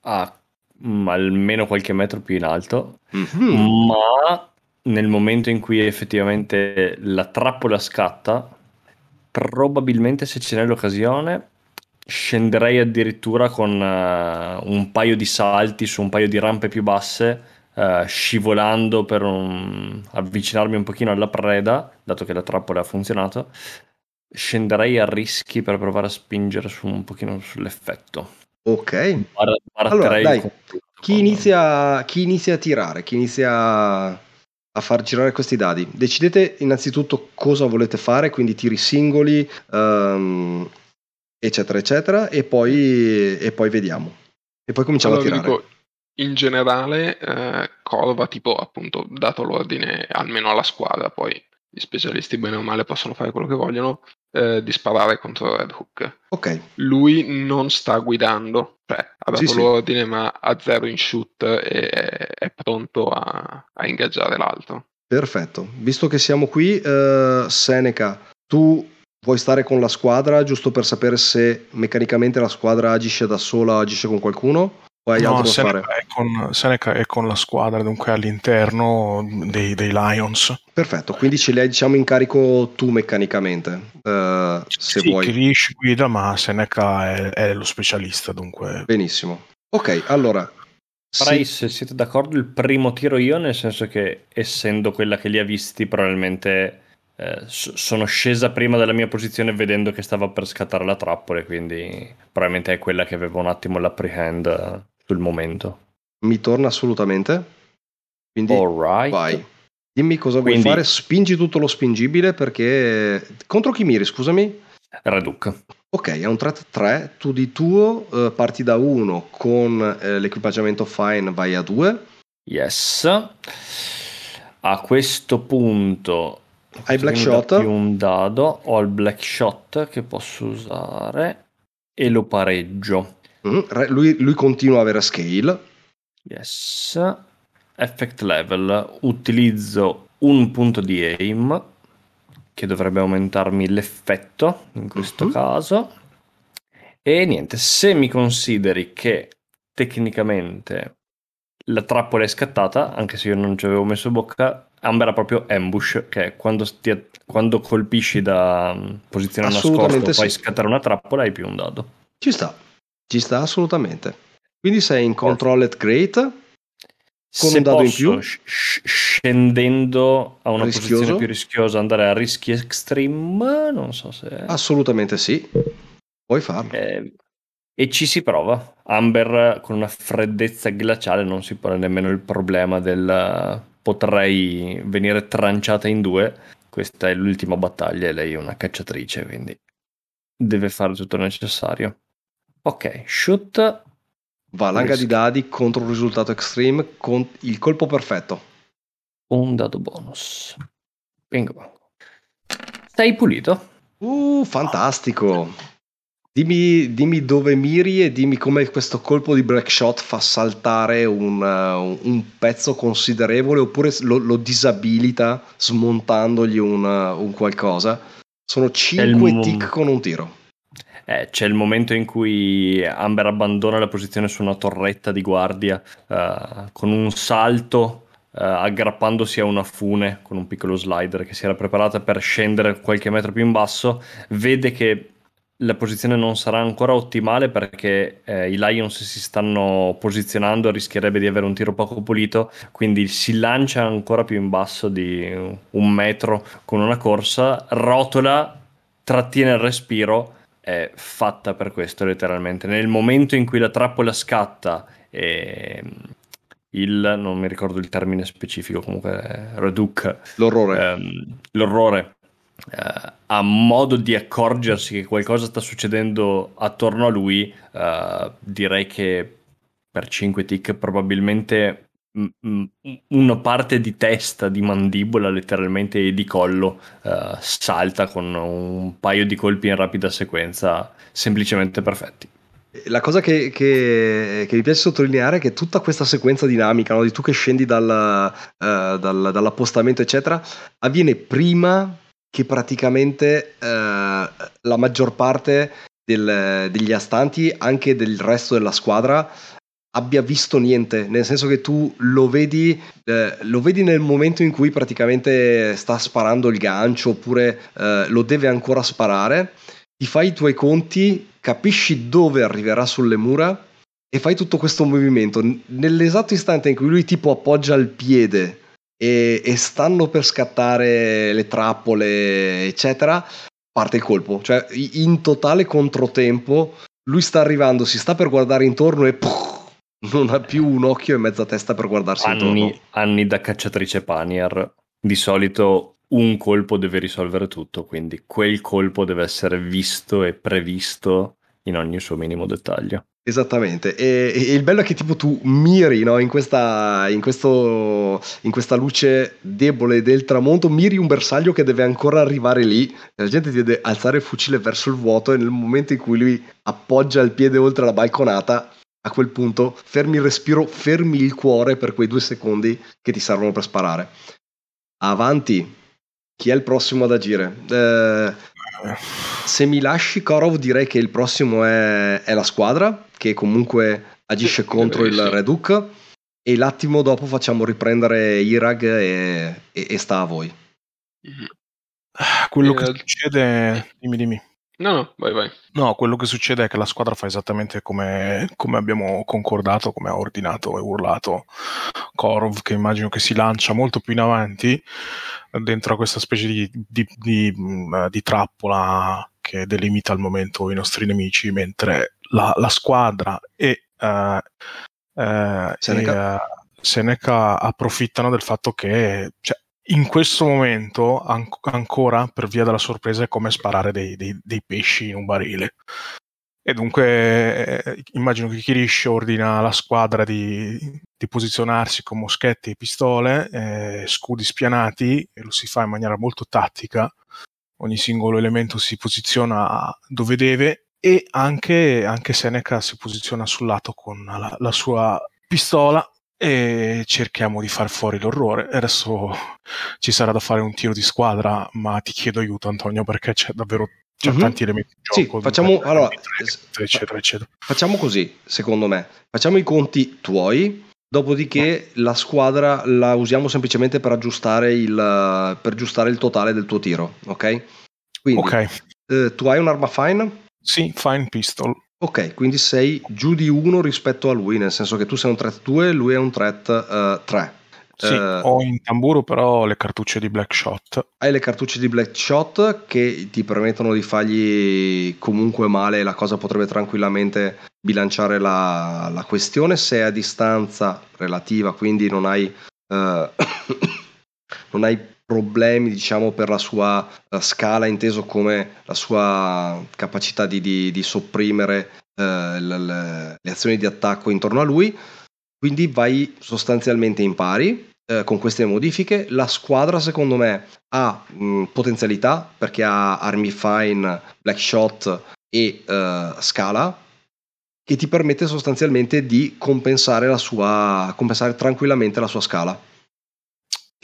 a mm, almeno qualche metro più in alto, mm-hmm. ma nel momento in cui effettivamente la trappola scatta, probabilmente se ce n'è l'occasione, scenderei addirittura con uh, un paio di salti su un paio di rampe più basse uh, scivolando per un... avvicinarmi un pochino alla preda, dato che la trappola ha funzionato, scenderei a rischi per provare a spingere su un pochino sull'effetto. Ok. Bar- allora, dai, chi inizia, chi inizia a tirare? Chi inizia a far girare questi dadi? Decidete innanzitutto cosa volete fare, quindi tiri singoli, um, eccetera, eccetera, e poi, e poi vediamo. E poi cominciamo allora, a tirare. Dico, in generale, eh, Corva, tipo, appunto, dato l'ordine almeno alla squadra, poi gli specialisti bene o male possono fare quello che vogliono, eh, di sparare contro Red Hook. Ok. Lui non sta guidando, cioè ha dato sì, l'ordine sì. ma ha zero in shoot e è pronto a, a ingaggiare l'altro. Perfetto. Visto che siamo qui, uh, Seneca, tu vuoi stare con la squadra giusto per sapere se meccanicamente la squadra agisce da sola o agisce con qualcuno? O hai no, altro Seneca? È con, Seneca è con la squadra, dunque all'interno dei, dei Lions. Perfetto, quindi ce li hai diciamo in carico tu meccanicamente, uh, se sì, vuoi. Kirish guida, ma Seneca è, è, lo specialista, dunque... Benissimo. Ok, allora... Farei, se siete d'accordo, il primo tiro io, nel senso che essendo quella che li ha visti, probabilmente eh, sono scesa prima della mia posizione vedendo che stava per scattare la trappola, quindi probabilmente è quella che aveva un attimo l'apprehend sul momento. Mi torna assolutamente. Quindi right. vai. Dimmi cosa Quindi, vuoi fare, spingi tutto lo spingibile perché... Contro chi miri, scusami? Reduk. Ok, è un threat 3, tu di tuo eh, parti da 1 con eh, l'equipaggiamento fine, vai a 2. Yes. A questo punto... Hai black shot? un dado, ho il black shot che posso usare e lo pareggio. Mm, lui, lui continua a avere scale. Yes. Effect level. Utilizzo un punto di aim che dovrebbe aumentarmi l'effetto in questo uh-huh. caso. E niente, se mi consideri che tecnicamente la trappola è scattata, anche se io non ci avevo messo bocca, Amber ha proprio ambush, che è quando, ti, quando colpisci da mm, posizione nascosta, fai sì. scattare una trappola hai più un dado. Ci sta. Ci sta assolutamente. Quindi sei in control at great con Se un dado in più. Sh- scendendo a una rischioso. posizione più rischiosa, andare a rischi extreme, non so se... Assolutamente sì, puoi farlo. Eh, e ci si prova. Amber con una freddezza glaciale non si pone nemmeno il problema del potrei venire tranciata in due. Questa è l'ultima battaglia e lei è una cacciatrice, quindi deve fare tutto il necessario. Ok, shoot. Valanga di dadi contro un risultato extreme con il colpo perfetto. Un dado bonus. Bingo. Sei pulito. Uh, fantastico. Dimmi, dimmi, dove miri e dimmi come questo colpo di black shot fa saltare un, uh, un pezzo considerevole oppure lo, lo disabilita smontandogli un, uh, un qualcosa. Sono 5 tic con un tiro. Eh, c'è il momento in cui Amber abbandona la posizione su una torretta di guardia uh, con un salto uh, aggrappandosi a una fune con un piccolo slider che si era preparata per scendere qualche metro più in basso, vede che la posizione non sarà ancora ottimale perché eh, i Lions si stanno posizionando, rischierebbe di avere un tiro poco pulito, quindi si lancia ancora più in basso di un metro con una corsa, rotola, trattiene il respiro è fatta per questo letteralmente. Nel momento in cui la trappola scatta e il, non mi ricordo il termine specifico, comunque Reduc, l'orrore. Ehm, l'orrore eh, ha modo di accorgersi che qualcosa sta succedendo attorno a lui, eh, direi che per 5 tick probabilmente una parte di testa, di mandibola letteralmente e di collo uh, salta con un paio di colpi in rapida sequenza semplicemente perfetti. La cosa che, che, che mi piace sottolineare è che tutta questa sequenza dinamica no, di tu che scendi dal, uh, dal, dall'appostamento eccetera avviene prima che praticamente uh, la maggior parte del, degli astanti anche del resto della squadra abbia visto niente, nel senso che tu lo vedi, eh, lo vedi nel momento in cui praticamente sta sparando il gancio oppure eh, lo deve ancora sparare, ti fai i tuoi conti, capisci dove arriverà sulle mura e fai tutto questo movimento. Nell'esatto istante in cui lui tipo appoggia il piede e, e stanno per scattare le trappole, eccetera, parte il colpo. Cioè, in totale controtempo, lui sta arrivando, si sta per guardare intorno e... Puff, non ha più un occhio e mezza testa per guardarsi anni, intorno. Anni da cacciatrice Panier. Di solito un colpo deve risolvere tutto, quindi quel colpo deve essere visto e previsto in ogni suo minimo dettaglio. Esattamente, e, e, il bello è che tipo tu miri no? in, questa, in, questo, in, questa, luce debole del tramonto, miri un bersaglio che deve ancora arrivare lì, la gente ti deve alzare il fucile verso il vuoto e nel momento in cui lui appoggia il piede oltre la balconata, a quel punto fermi il respiro, fermi il cuore per quei due secondi che ti servono per sparare. Avanti, chi è il prossimo ad agire? Eh, se mi lasci Korov direi che il prossimo è, è la squadra, che comunque agisce contro il Reduk, e l'attimo dopo facciamo riprendere Irag e, e, e sta a voi. Quello che eh, succede... Dimmi, dimmi. No, no, vai, vai. No, quello che succede è che la squadra fa esattamente come, come abbiamo concordato, come ha ordinato e urlato Korov, che immagino che si lancia molto più in avanti dentro a questa specie di, di, di, di trappola che delimita al momento i nostri nemici, mentre la, la squadra e, uh, uh, Seneca. E, uh, Seneca approfittano del fatto che cioè, in questo momento an- ancora per via della sorpresa è come sparare dei, dei, dei pesci in un barile e dunque eh, immagino che Kirish ordina alla squadra di, di posizionarsi con moschetti e pistole, eh, scudi spianati, e lo si fa in maniera molto tattica. Ogni singolo elemento si posiziona dove deve e anche, anche Seneca si posiziona sul lato con la, la sua pistola e cerchiamo di far fuori l'orrore. Adesso ci sarà da fare un tiro di squadra, ma ti chiedo aiuto Antonio perché c'è davvero c'è mm-hmm. tanti elementi di gioco. Sì, facciamo, allora, eccetera, eccetera. facciamo così, secondo me. Facciamo i conti tuoi, dopodiché la squadra la usiamo semplicemente per aggiustare il, per aggiustare il totale del tuo tiro, ok? Quindi, okay. Eh, tu hai un'arma fine? Sì, fine pistol. Ok, quindi sei giù di uno rispetto a lui, nel senso che tu sei un threat 2 e lui è un threat uh, 3. Sì, uh, ho in tamburo però le cartucce di Black Shot. Hai le cartucce di Black Shot che ti permettono di fargli comunque male, la cosa potrebbe tranquillamente bilanciare la, la questione se è a distanza relativa, quindi non hai, uh, [COUGHS] non hai problemi diciamo per la sua uh, scala inteso come la sua capacità di, di, di sopprimere uh, le, le, azioni di attacco intorno a lui. Quindi vai sostanzialmente in pari uh, con queste modifiche. La squadra secondo me ha mh, potenzialità perché ha armi fine black shot e scala che ti permette sostanzialmente di compensare la sua compensare tranquillamente la sua scala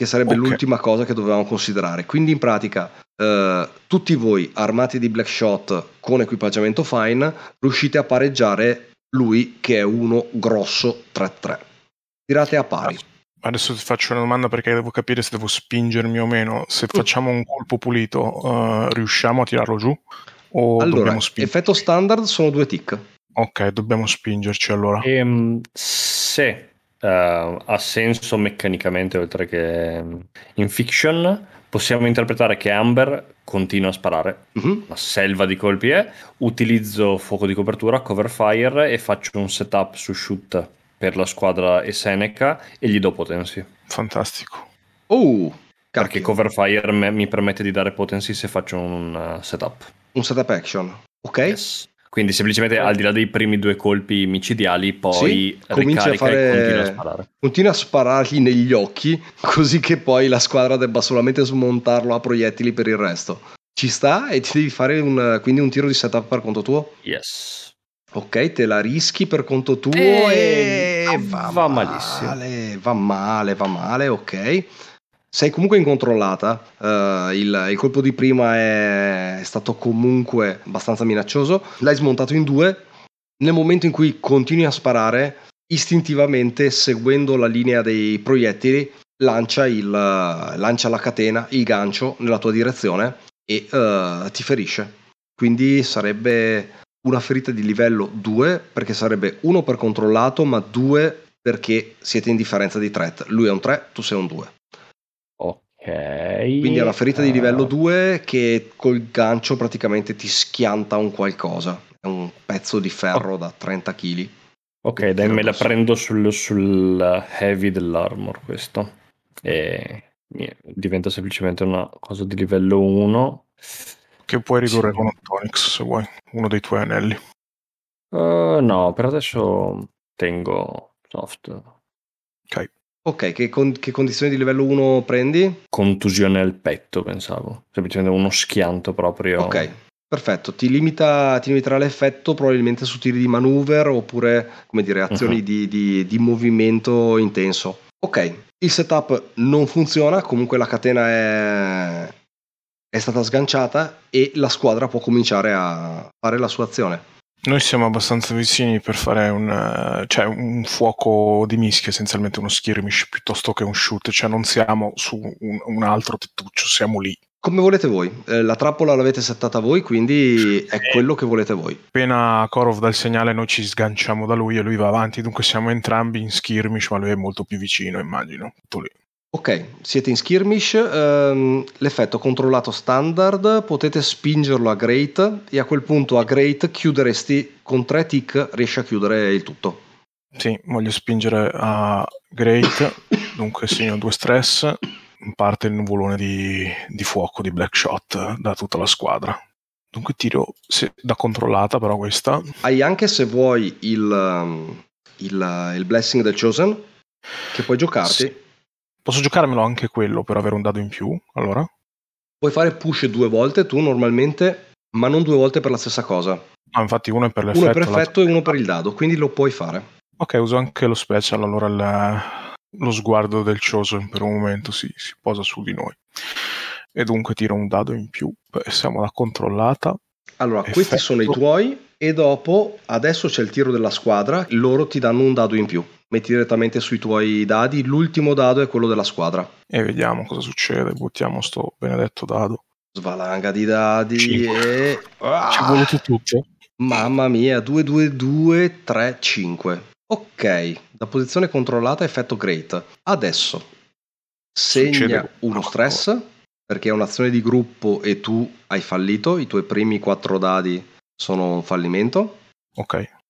che sarebbe okay. l'ultima cosa che dovevamo considerare. Quindi in pratica eh, tutti voi armati di Black Shot con equipaggiamento fine riuscite a pareggiare lui che è uno grosso 3-3. Tirate a pari. Adesso ti faccio una domanda perché devo capire se devo spingermi o meno. Se facciamo un colpo pulito, uh, riusciamo a tirarlo giù? O allora, effetto standard sono due tick. Ok, dobbiamo spingerci allora. Ehm, se uh, ha senso meccanicamente oltre che mm, in fiction. Possiamo interpretare che Amber continua a sparare, uh-huh. una selva di colpi è, utilizzo fuoco di copertura, cover fire e faccio un setup su shoot per la squadra e Seneca e gli do potenzi. Fantastico. Oh, Perché cover fire me- mi permette di dare potency se faccio un uh, setup. Un setup action, ok? Yes. Quindi semplicemente al di là dei primi due colpi micidiali, poi Sì, cominci a ricarica fare- e continua a sparare. Continua a sparargli negli occhi, [LAUGHS] così che poi la squadra debba solamente smontarlo a proiettili per il resto. Ci sta e ti devi fare un, quindi un tiro di setup per conto tuo? Yes. Ok, te la rischi per conto tuo Eh, e va va, malissimo. male, va male, va male, ok. Sei comunque incontrollata, eh, il, il colpo di prima è, stato comunque abbastanza minaccioso, l'hai smontato in due, nel momento in cui continui a sparare, istintivamente seguendo la linea dei proiettili, lancia, il, lancia la catena, il gancio nella tua direzione e eh, ti ferisce. Quindi sarebbe una ferita di livello 2 perché sarebbe uno per controllato ma 2 perché siete in differenza di threat. Lui è un 3, tu sei un 2. Ok. Quindi è una ferita di Eh, livello 2 che col gancio praticamente ti schianta un qualcosa. È un pezzo di ferro da 30 kg. Ok, dai, me la prendo sul, sul heavy dell'armor questo. E diventa semplicemente una cosa di livello 1. Che puoi ridurre Sì. con un Tonix se vuoi, uno dei tuoi anelli. Eh, no, per adesso tengo soft. Ok. Ok, che, con- che condizioni di livello 1 prendi? Contusione al petto, pensavo. Semplicemente uno schianto proprio. Ok, perfetto. Ti, limita, ti limiterà l'effetto probabilmente su tiri di maneuver oppure, come dire, azioni Mhm. di, di- di movimento intenso. Ok, il setup non funziona, comunque la catena è, è stata sganciata e la squadra può cominciare a fare la sua azione. Noi siamo abbastanza vicini per fare un, eh, cioè un fuoco di mischia, essenzialmente uno skirmish piuttosto che un shoot, cioè non siamo su un, un altro tettuccio, siamo lì. Come volete voi, Eh, la trappola l'avete settata voi, quindi è quello che volete voi. Appena Korov dà il segnale noi ci sganciamo da lui e lui va avanti, dunque siamo entrambi in skirmish, ma lui è molto più vicino, immagino. Tutto lì. Ok, siete in skirmish, ehm, l'effetto controllato standard, potete spingerlo a Great e a quel punto a Great chiuderesti con tre tick, riesci a chiudere il tutto. Sì, voglio spingere a Great, [COUGHS] dunque segno due stress, parte il nuvolone di, di fuoco di Black Shot da tutta la squadra. Dunque tiro se- da controllata però questa, Hai anche se vuoi il, ehm, il, il Blessing del Chosen, che puoi giocarti. Sì. Posso giocarmelo anche quello per avere un dado in più, allora? Puoi fare push due volte tu normalmente, ma non due volte per la stessa cosa. Ah, infatti uno è per l'effetto. Uno per l'altro- effetto e uno per il dado, quindi lo puoi fare. Ok, uso anche lo special, allora il- lo sguardo del Chosen per un momento si, si posa su di noi. E dunque tiro un dado in più, siamo alla controllata. Allora, Effetto. questi sono i tuoi e dopo, adesso c'è il tiro della squadra, loro ti danno un dado in più. Metti direttamente sui tuoi dadi, l'ultimo dado è quello della squadra. E vediamo cosa succede, buttiamo sto benedetto dado. Svalanga di dadi Cinque. e... Ah! Ci vuole tutto? Mamma mia, 2, 2, 2, 3, 5. Ok, da posizione controllata effetto great. Adesso segna Succede uno stress perché è un'azione di gruppo e tu hai fallito, i tuoi primi quattro dadi sono un fallimento. Ok,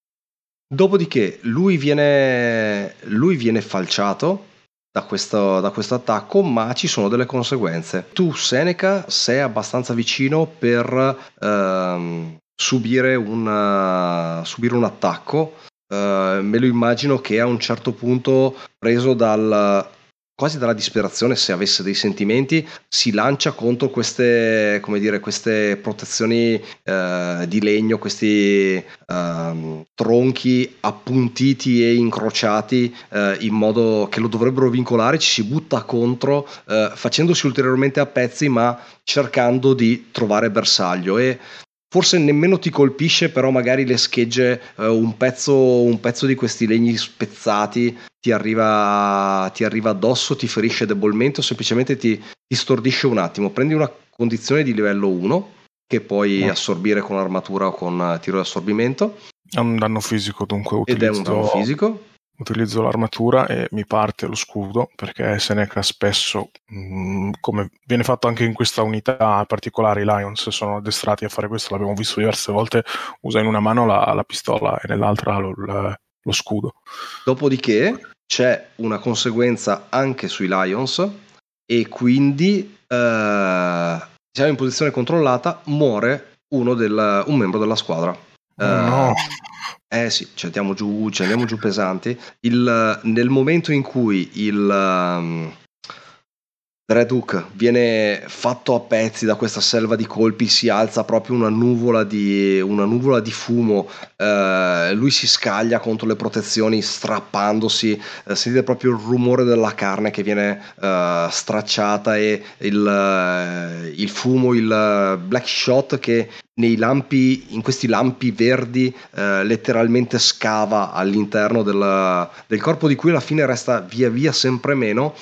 Dopodiché lui viene, lui viene falciato da questo, da questo attacco, ma ci sono delle conseguenze. Tu, Seneca, sei abbastanza vicino per ehm, subire, un, eh, subire un attacco. Eh, me lo immagino che a un certo punto, preso dal, quasi dalla disperazione, se avesse dei sentimenti, si lancia contro queste, dire, queste protezioni eh, di legno, questi ehm, tronchi appuntiti e incrociati eh, in modo che lo dovrebbero vincolare, ci si butta contro eh, facendosi ulteriormente a pezzi ma cercando di trovare bersaglio. E forse nemmeno ti colpisce però magari le schegge eh, un, pezzo, un pezzo di questi legni spezzati ti arriva, ti arriva addosso, ti ferisce debolmente o semplicemente ti, ti stordisce un attimo. Prendi una condizione di livello 1 che puoi Mm. assorbire con armatura o con eh, tiro di assorbimento è un danno fisico, dunque ed è utilizzo, un danno fisico. Utilizzo l'armatura e mi parte lo scudo, perché Seneca spesso, mm, come viene fatto anche in questa unità particolare, i Lions sono addestrati a fare questo, l'abbiamo visto diverse volte, usa in una mano la, la pistola e nell'altra lo, lo- lo scudo. Dopodiché c'è una conseguenza anche sui Lions e quindi eh, siamo in posizione controllata, muore del, un membro della squadra. No. Eh sì, ci andiamo giù, ci andiamo giù pesanti. Il, nel momento in cui il, um, Red Hook viene fatto a pezzi da questa selva di colpi, si alza proprio una nuvola di, una nuvola di fumo, eh, lui si scaglia contro le protezioni strappandosi, eh, sentite proprio il rumore della carne che viene eh, stracciata e il, eh, il, fumo, il black shot che lampi, in questi lampi verdi eh, letteralmente scava all'interno del, del corpo di cui alla fine resta via via sempre meno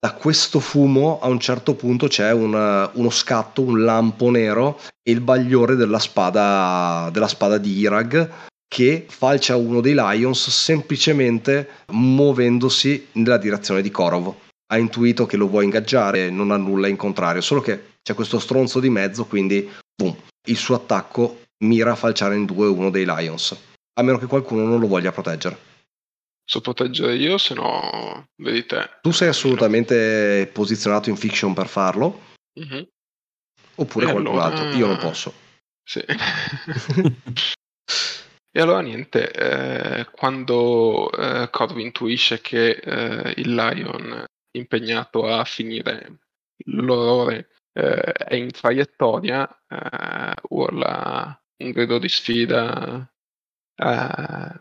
da questo fumo a un certo punto c'è un, uno scatto, un lampo nero e il bagliore della spada, della spada di Irag che falcia uno dei Lions semplicemente muovendosi nella direzione di Korov. Ha intuito che lo vuoi ingaggiare non ha nulla in contrario, solo che c'è questo stronzo di mezzo, quindi boom, il suo attacco mira a falciare in due uno dei Lions, a meno che qualcuno non lo voglia proteggere so proteggere io, se no vedi te. Tu sei assolutamente posizionato in fiction per farlo? Mm-hmm. Oppure e qualcun allora... altro? Io non posso. Sì. [LAUGHS] e allora niente, eh, quando eh, Corv intuisce che eh, il Lion impegnato a finire l'orrore eh, è in traiettoria, eh, urla un grido di sfida eh,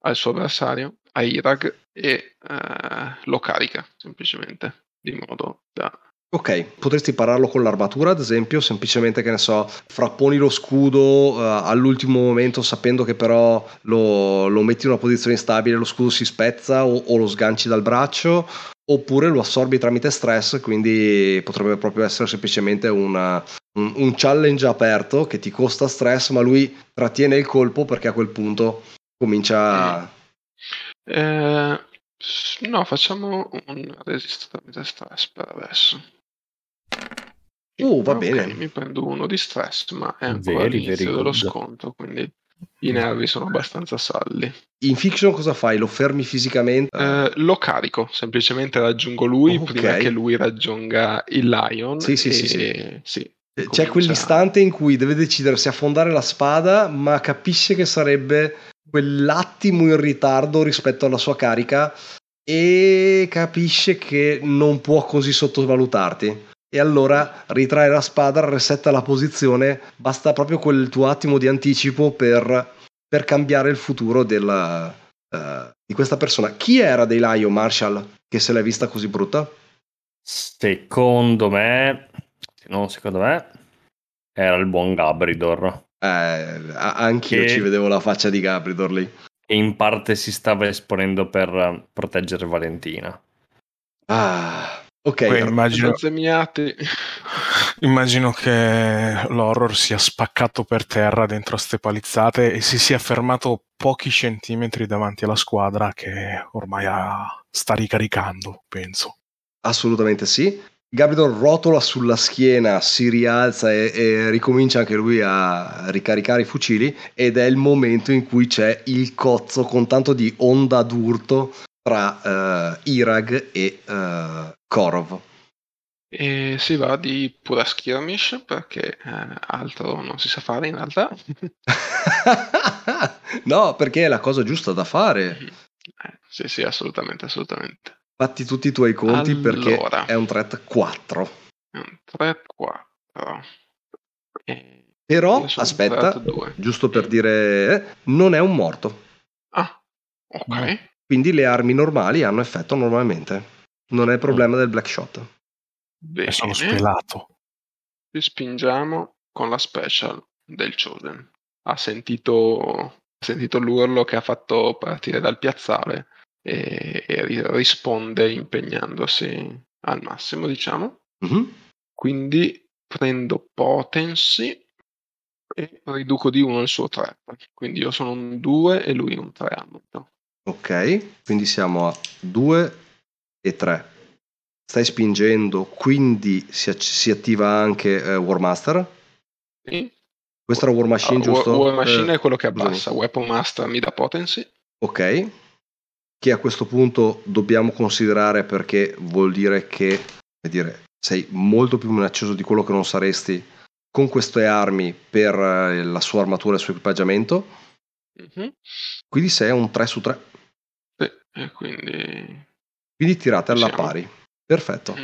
al suo avversario a Irag e uh, lo carica semplicemente di modo da Ok, potresti pararlo con l'armatura, ad esempio, semplicemente che ne so, frapponi lo scudo uh, all'ultimo momento sapendo che però lo, lo, metti in una posizione instabile, lo scudo si spezza o, o, lo sganci dal braccio, oppure lo assorbi tramite stress, quindi potrebbe proprio essere semplicemente una, un, un challenge aperto che ti costa stress, ma lui trattiene il colpo perché a quel punto comincia... Mm eh, no, facciamo un resistente stress per adesso. Uh, va okay, bene. Mi prendo uno di stress, ma è ancora very, l'inizio dello sconto, quindi i nervi sono abbastanza saldi. In fiction cosa fai? Lo fermi fisicamente? Eh, lo carico, semplicemente raggiungo lui okay. prima che lui raggiunga il Lion. Sì, sì, sì. sì. sì C'è quell'istante in cui deve decidere se affondare la spada, ma capisce che sarebbe quell'attimo in ritardo rispetto alla sua carica e capisce che non può così sottovalutarti. E allora ritrae la spada, resetta la posizione, basta proprio quel tuo attimo di anticipo per, per cambiare il futuro della, uh, di questa persona. Chi era dei Lion Marshall che se l'è vista così brutta? Secondo me, no, secondo me, era il buon Gabridor. Eh, anch'io che... ci vedevo la faccia di Gabridor lì. E in parte si stava esponendo per proteggere Valentina. Ah, ok. Poi immagino... [LAUGHS] immagino che l'horror sia spaccato per terra dentro a ste palizzate e si sia fermato pochi centimetri davanti alla squadra che ormai ha... sta ricaricando, penso. Assolutamente sì. Gabriel rotola sulla schiena, si rialza e, e, ricomincia anche lui a ricaricare i fucili ed è il momento in cui c'è il cozzo con tanto di onda d'urto tra uh, Irag e uh, Korov. E si va di pura skirmish perché eh, altro non si sa fare in realtà. [LAUGHS] no, perché è la cosa giusta da fare. Eh, sì, sì, assolutamente, assolutamente. Fatti tutti i tuoi conti allora, perché è un threat 4. È un threat 4. E Però, aspetta, giusto per dire, non è un morto. Ah, ok. Quindi le armi normali hanno effetto normalmente. Non è il problema del black shot. Bene. Sono spelato. Ci spingiamo con la special del Chosen. Ha sentito, ha sentito l'urlo che ha fatto partire dal piazzale e, e risponde impegnandosi al massimo, diciamo. Mm-hmm. Quindi prendo potency e riduco di 1 il suo 3. Quindi io sono un 2 e lui un 3 Ok, quindi siamo a 2 e 3. Stai spingendo, quindi si, si attiva anche eh, War Master? Sì. Questo era War Machine, uh, giusto? War Machine eh, è quello che abbassa, Weapon Master mi dà potency. Ok, che a questo punto dobbiamo considerare perché vuol dire che dire, sei molto più minaccioso di quello che non saresti con queste armi per eh, la sua armatura e il suo equipaggiamento. Mhm. Quindi sei a un 3 su 3. Sì, e quindi... Quindi tirate alla Siamo. pari. Perfetto.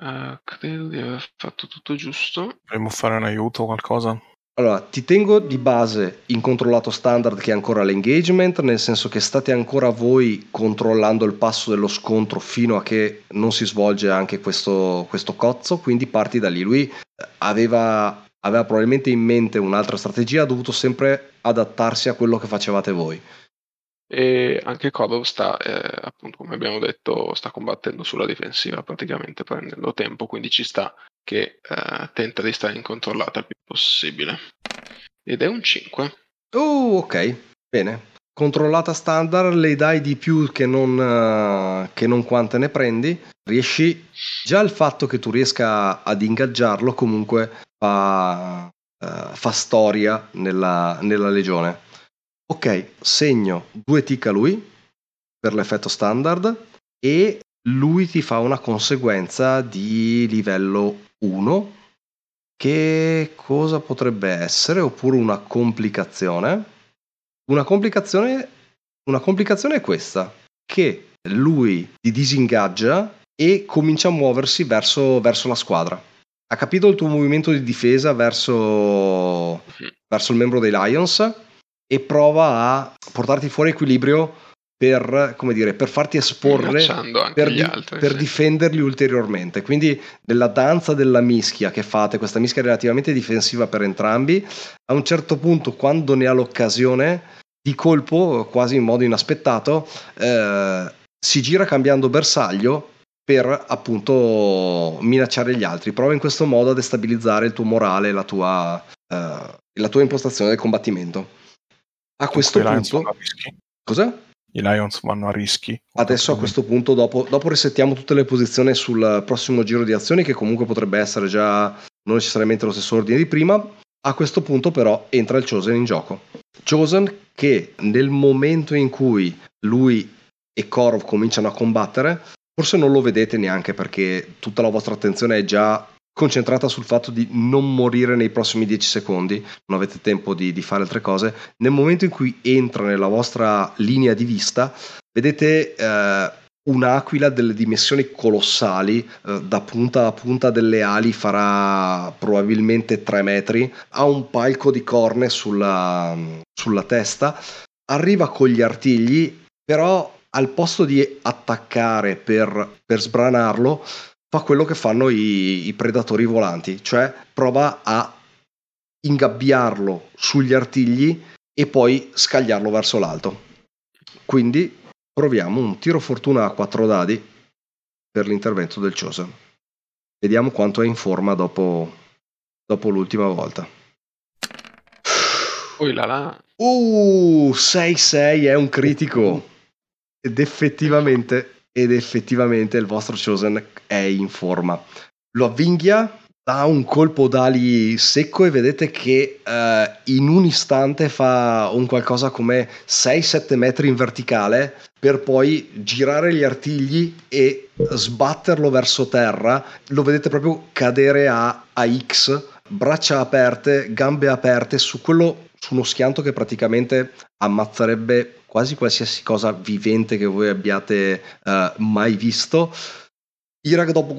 Eh, credo di aver fatto tutto giusto. Dovremmo fare un aiuto o qualcosa? Allora, ti tengo di base in controllato standard che è ancora l'engagement, nel senso che state ancora voi controllando il passo dello scontro fino a che non si svolge anche questo, questo cozzo, quindi parti da lì. Lui aveva, aveva probabilmente in mente un'altra strategia, ha dovuto sempre adattarsi a quello che facevate voi. E anche Kodov sta, eh, appunto, come abbiamo detto, sta combattendo sulla difensiva, praticamente prendendo tempo, quindi ci sta che eh, tenta di stare incontrollata il più possibile. Ed è un 5. Oh, ok, bene. Controllata standard, le dai di più che non, eh, che non quante ne prendi. Riesci. Già il fatto che tu riesca ad ingaggiarlo comunque fa, eh, fa storia nella, nella legione. Ok, segno due tick a lui per l'effetto standard e lui ti fa una conseguenza di livello 1 che cosa potrebbe essere? Oppure una complicazione? Una complicazione, una complicazione è questa, che lui ti disingaggia e comincia a muoversi verso, verso la squadra. Ha capito il tuo movimento di difesa verso, verso il membro dei Lions e prova a portarti fuori equilibrio per, come dire, per farti esporre per, di- altri. per sì. difenderli ulteriormente. Quindi nella danza della mischia che fate, questa mischia relativamente difensiva per entrambi, a un certo punto quando ne ha l'occasione, di colpo, quasi in modo inaspettato, eh, si gira cambiando bersaglio per appunto minacciare gli altri. Prova in questo modo a destabilizzare il tuo morale e la tua, eh, la tua impostazione del combattimento. A questo Lions punto... vanno a rischi. Cosa? I Lions vanno a rischi. Adesso a questo punto, dopo, dopo resettiamo tutte le posizioni sul prossimo giro di azioni, che comunque potrebbe essere già non necessariamente lo stesso ordine di prima. A questo punto, però, entra il Chosen in gioco. Chosen che nel momento in cui lui e Korov cominciano a combattere, forse non lo vedete neanche perché tutta la vostra attenzione è già concentrata sul fatto di non morire nei prossimi 10 secondi, non avete tempo di, di fare altre cose. Nel momento in cui entra nella vostra linea di vista, vedete eh, un'aquila delle dimensioni colossali, eh, da punta a punta delle ali farà probabilmente 3 metri, ha un palco di corne sulla, sulla testa, arriva con gli artigli, però al posto di attaccare per, per sbranarlo, fa quello che fanno i, i predatori volanti, cioè prova a ingabbiarlo sugli artigli e poi scagliarlo verso l'alto. Quindi proviamo un tiro fortuna a 4 dadi per l'intervento del Chosen. Vediamo quanto è in forma dopo, dopo l'ultima volta. Poi là là. Uh, 6-6 è un critico. Ed effettivamente, ed effettivamente il vostro Chosen è in forma. Lo avvinghia, dà un colpo d'ali secco e vedete che eh, in un istante fa un qualcosa come 6-7 metri in verticale per poi girare gli artigli e sbatterlo verso terra. Lo vedete proprio cadere a, a X, braccia aperte, gambe aperte su quello su uno schianto che praticamente ammazzerebbe quasi qualsiasi cosa vivente che voi abbiate eh, mai visto. Irag dopo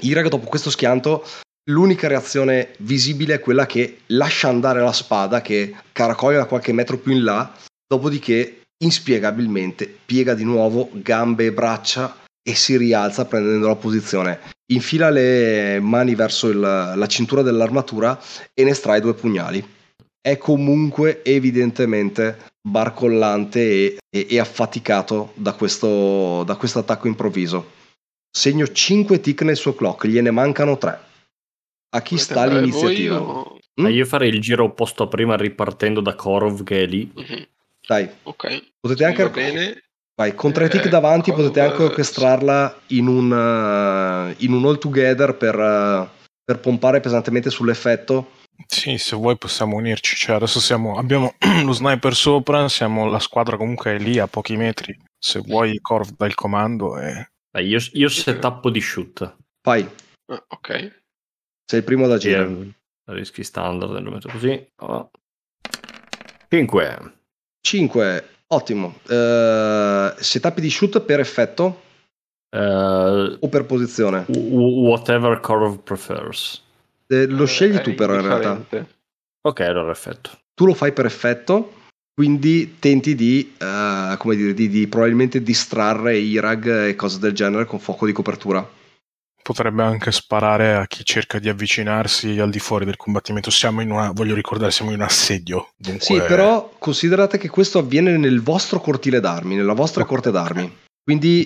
Irag [COUGHS] dopo questo schianto l'unica reazione visibile è quella che lascia andare la spada che caracolla da qualche metro più in là, dopodiché inspiegabilmente piega di nuovo gambe e braccia e si rialza prendendo la posizione. Infila le mani verso il- la cintura dell'armatura e ne estrae due pugnali. È comunque evidentemente barcollante e, e- e affaticato da questo, da questo attacco improvviso. Segno 5 tick nel suo clock, gliene mancano 3. A chi Volete sta l'iniziativa? voi o- Mm? Ma io farei il giro opposto a prima ripartendo da Korov che è lì. Mhm, Dai, Ok. potete anche Va bene. Vai, con tre Eh, tick davanti cosa- potete anche orchestrarla in un, eh, in un all together per, eh, per pompare pesantemente sull'effetto. Sì, se vuoi possiamo unirci. Cioè, adesso siamo, abbiamo [CLEARS THROAT] lo sniper sopra, siamo, la squadra comunque è lì a pochi metri. Se vuoi, Corv dà il comando e Dai, io, io setappo di shoot. Fai, Ah, ok. sei il primo ad Sì, agire. eh, rischi standard, lo metto così. Oh. 5. 5, ottimo. Eh, setup di shoot per effetto Uh, o per posizione? whatever Corov prefers. Eh, lo scegli Eh, tu però in realtà. Ok, allora effetto. Tu lo fai per effetto, quindi tenti di, eh, come dire, di, di probabilmente distrarre Irag e cose del genere con fuoco di copertura. Potrebbe anche sparare a chi cerca di avvicinarsi al di fuori del combattimento. Siamo in una, voglio ricordare, siamo in un assedio. Dunque... Sì, però considerate che questo avviene nel vostro cortile d'armi, nella vostra Ok, corte d'armi. Quindi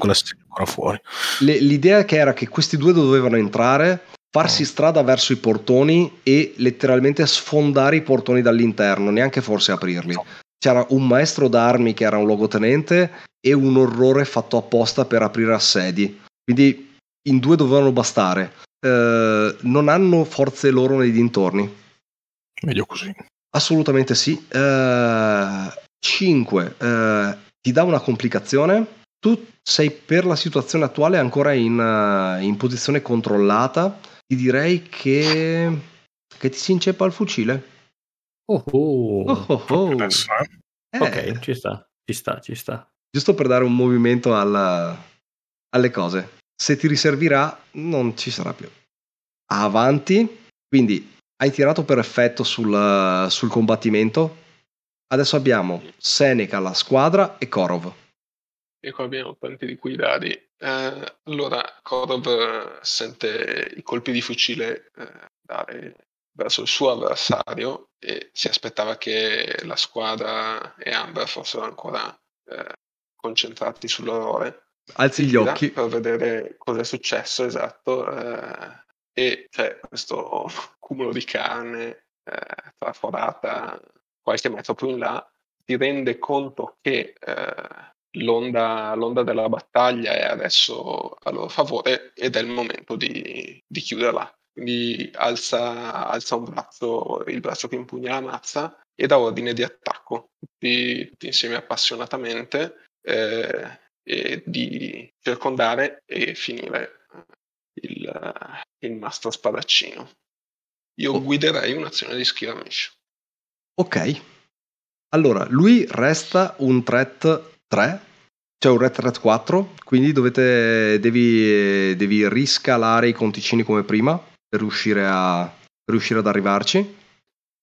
le- l'idea che era che questi due dovevano entrare, farsi strada verso i portoni e letteralmente sfondare i portoni dall'interno, neanche forse aprirli. C'era un maestro d'armi che era un logotenente e un orrore fatto apposta per aprire assedi. Quindi in due dovevano bastare. Eh, non hanno forze loro nei dintorni. Meglio così. Assolutamente sì. 5. ti dà una complicazione. Tu sei per la situazione attuale ancora in, eh, in posizione controllata. Ti direi che, che ti si inceppa il fucile. Oh, oh. Oh, oh, oh. Eh? Eh, Ok, ci sta, ci sta, ci sta. Giusto per dare un movimento alla- alle cose. Se ti riservirà, non ci sarà più. Avanti. Quindi hai tirato per effetto sul, sul combattimento. Adesso abbiamo Seneca, la squadra e Korov. E qua abbiamo tanti di quei dadi. Eh, allora, Korov eh, sente i colpi di fucile eh, dare verso il suo avversario e si aspettava che la squadra e Amber fossero ancora eh, concentrati sull'orrore. Alzi gli occhi. per vedere cosa è successo, esatto. eh, e c'è questo [LAUGHS] cumulo di carne eh, traforata qualche metro più in là. Si rende conto che eh, l'onda, l'onda della battaglia è adesso a loro favore ed è il momento di, di chiuderla. Quindi alza, alza un braccio, il braccio che impugna la mazza e dà ordine di attacco, tutti, tutti insieme appassionatamente. eh, e di circondare e finire eh, il, il mastro spadaccino. Io Oh. guiderei un'azione di skirmish. Ok. Allora, lui resta un threat 3, cioè un red threat 4, quindi dovete, devi, devi riscalare i conticini come prima per riuscire, a, per riuscire ad arrivarci.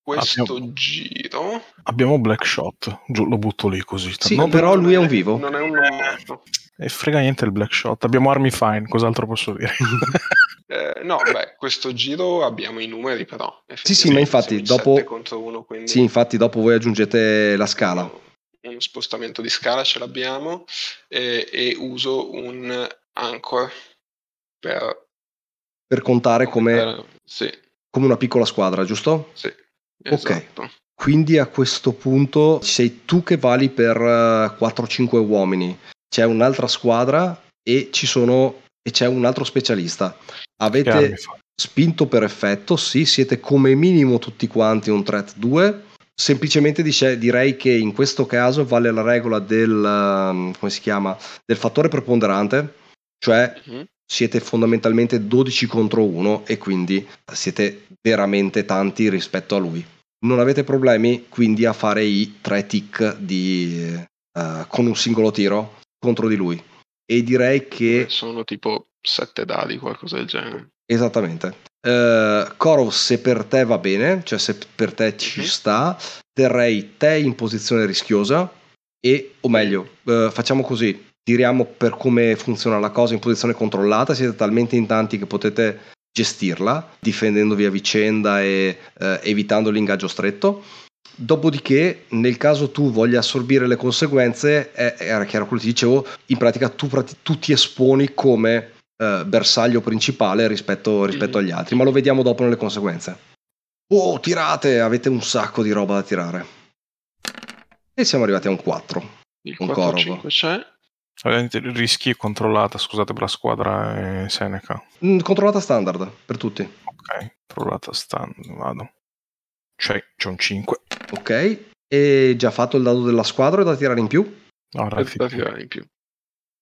Questo Abbiamo- giro Abbiamo Black Shot, giù, lo butto lì così. Sì, No, però lui è un vivo. Non è un morto. E frega niente il Black Shot. Abbiamo armi fine, cos'altro posso dire? [LAUGHS] Eh, no, beh, questo giro abbiamo i numeri però. Sì, sì, ma infatti, dopo- contro uno, quindi Sì, infatti dopo voi aggiungete la scala. Uno spostamento di scala ce l'abbiamo e, e uso un anchor per Per contare come, per- sì, come una piccola squadra, giusto? sì, esatto. Quindi a questo punto sei tu che vali per eh, 4-5 uomini. C'è un'altra squadra e ci sono e c'è un altro specialista. Avete spinto per effetto, sì, siete come minimo tutti quanti un threat 2. Semplicemente dice- direi che in questo caso vale la regola del come si chiama? del fattore preponderante, cioè Mhm. siete fondamentalmente 12 contro 1 e quindi siete veramente tanti rispetto a lui. Non avete problemi quindi a fare i tre tick di, eh, con un singolo tiro contro di lui. E direi che sono tipo sette dadi, qualcosa del genere. Esattamente. Korov, se per te va bene, cioè se per te ci Mhm. sta, terrei te in posizione rischiosa e, o meglio, eh, facciamo così, tiriamo per come funziona la cosa in posizione controllata, siete talmente in tanti che potete gestirla, difendendovi a vicenda e eh, evitando l'ingaggio stretto. Dopodiché, nel caso tu voglia assorbire le conseguenze, eh, era chiaro quello che ti dicevo, in pratica tu, tu ti esponi come eh, bersaglio principale rispetto, rispetto Mhm. agli altri, ma lo vediamo dopo nelle conseguenze. Oh, tirate, avete un sacco di roba da tirare. E siamo arrivati a un 4. Il Un 4-5 c'è. Ovviamente rischi controllata, scusate, per la squadra e Seneca. Mm, Controllata standard per tutti. Ok, controllata stand, vado. C'è, c'è un 5. Ok. E già fatto il dado della squadra è da tirare in più? Ora Per da tirare in più.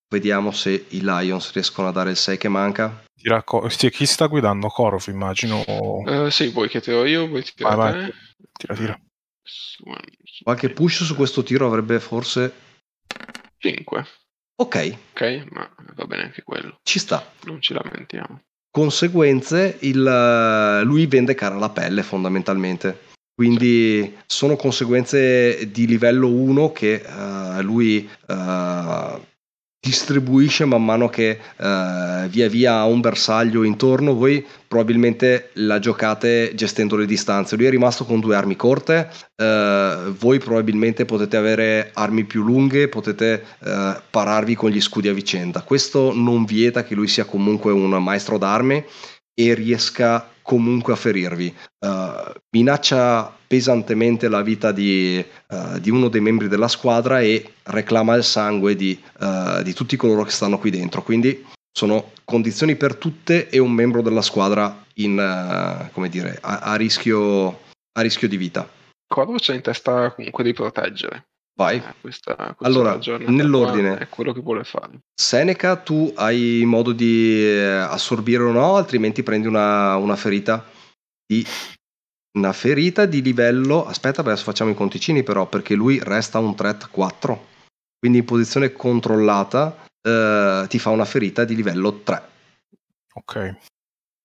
Vediamo se i Lions riescono a dare il 6 che manca. Co- sì, chi sta guidando? Korov, immagino. o- Eh, sì, vuoi che tiro io, vuoi Vai, tirare vai. te? Tira, tira. Qualche push su questo tiro avrebbe forse... 5. Ok, Ok, ma va bene anche quello. ci sta. Non ci lamentiamo. Conseguenze, il, lui vende cara la pelle fondamentalmente. Quindi sono conseguenze di livello 1 che eh, lui eh, distribuisce man mano che eh, via via ha un bersaglio intorno. Voi probabilmente la giocate gestendo le distanze. Lui è rimasto con due armi corte, eh, voi probabilmente potete avere armi più lunghe, potete eh, pararvi con gli scudi a vicenda. Questo non vieta che lui sia comunque un maestro d'armi e riesca comunque a ferirvi. Uh, minaccia pesantemente la vita di, uh, di, uno dei membri della squadra e reclama il sangue di, uh, di, tutti coloro che stanno qui dentro. Quindi sono condizioni per tutte e un membro della squadra in, come dire, a, a, rischio, a rischio di vita. Corvo c'è in testa comunque di proteggere. Vai. Eh, questa, questa allora, nell'ordine. È quello che vuole fare. Seneca, tu hai modo di eh, assorbire o no, altrimenti prendi una, una ferita di una ferita di livello. Aspetta, adesso facciamo i conticini però, perché lui resta un threat 4. Quindi in posizione controllata eh, ti fa una ferita di livello 3. Ok.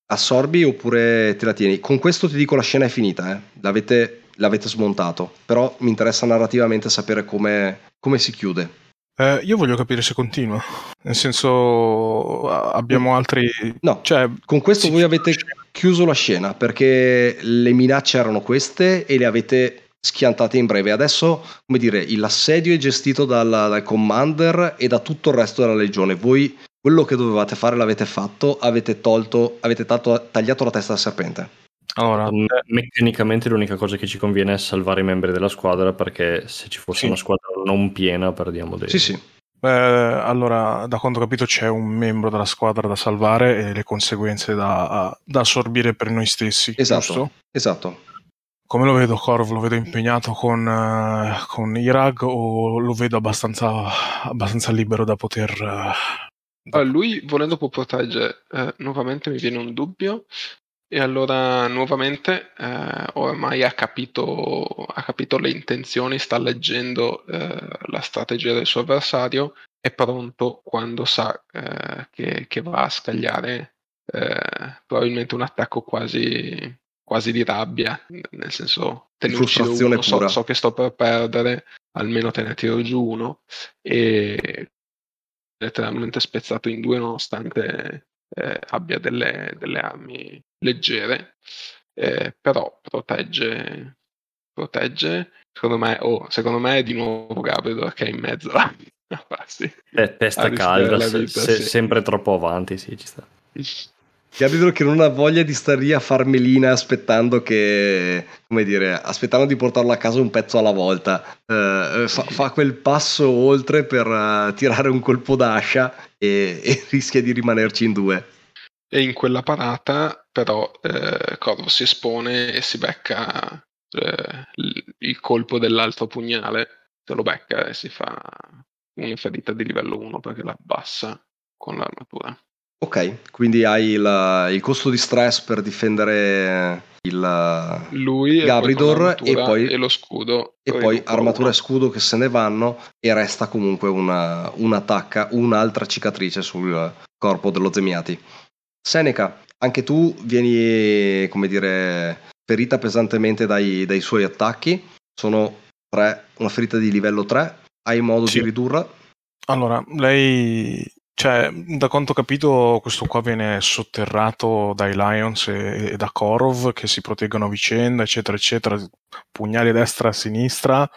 Assorbi oppure te la tieni. Con questo ti dico la scena è finita, eh. L'avete l'avete smontato, però mi interessa narrativamente sapere come, come si chiude. Eh, io voglio capire se continua, nel senso abbiamo altri... No, cioè, con questo voi avete chiuso la scena perché le minacce erano queste e le avete schiantate in breve. Adesso, come dire, l'assedio è gestito dal, dal commander e da tutto il resto della legione. Voi quello che dovevate fare l'avete fatto, avete tolto, avete tagliato la testa del serpente. Allora, meccanicamente l'unica cosa che ci conviene è salvare i membri della squadra perché se ci fosse sì. una squadra non piena perdiamo dei... Sì, sì. Eh, allora, da quanto ho capito c'è un membro della squadra da salvare e le conseguenze da, da assorbire per noi stessi. Esatto. Giusto? Esatto. Come lo vedo Corv? Lo vedo impegnato con, uh, con Irag o lo vedo abbastanza, abbastanza libero da poter... Uh, da... lui volendo può proteggere, eh, nuovamente mi viene un dubbio, e allora nuovamente eh, ormai ha capito, ha capito, le intenzioni, sta leggendo eh, la strategia del suo avversario, è pronto quando sa eh, che, che, va a scagliare eh, probabilmente un attacco quasi, quasi, di rabbia, nel senso te ne uccido uno, so, so, che sto per perdere, almeno te ne tiro giù uno e letteralmente spezzato in due nonostante eh, abbia delle, delle, armi leggere, eh, però protegge, protegge, secondo me, oh, secondo me è di nuovo Gabriel che è in mezzo a, [LAUGHS] farsi, eh, testa calda, vita, se, sì. sempre troppo avanti, sì, ci sta. Capito che non ha voglia di stare lì a far melina aspettando che, come dire, aspettando di portarlo a casa un pezzo alla volta. Uh, fa, fa, quel passo oltre per uh, tirare un colpo d'ascia e, [LAUGHS] e, rischia di rimanerci in due. E in quella parata, però, eh, Corvo si espone e si becca eh, il colpo dell'altro pugnale, se lo becca e si fa una ferita di livello 1 perché la abbassa con l'armatura. Ok, quindi hai il, il costo di stress per difendere il lui Gabridor e poi, e lo scudo e poi armatura e scudo che se ne vanno e resta comunque una, una tacca, un'altra cicatrice sul corpo dello Zemiati. Seneca, anche tu vieni, come dire, ferita pesantemente dai, dai suoi attacchi. Sono tre, una ferita di livello 3. Hai modo sì. di ridurla? Allora, lei cioè, da quanto ho capito, questo qua viene sotterrato dai Lions e, e da Korov che si proteggono a vicenda, eccetera, eccetera, pugnali a destra e a sinistra.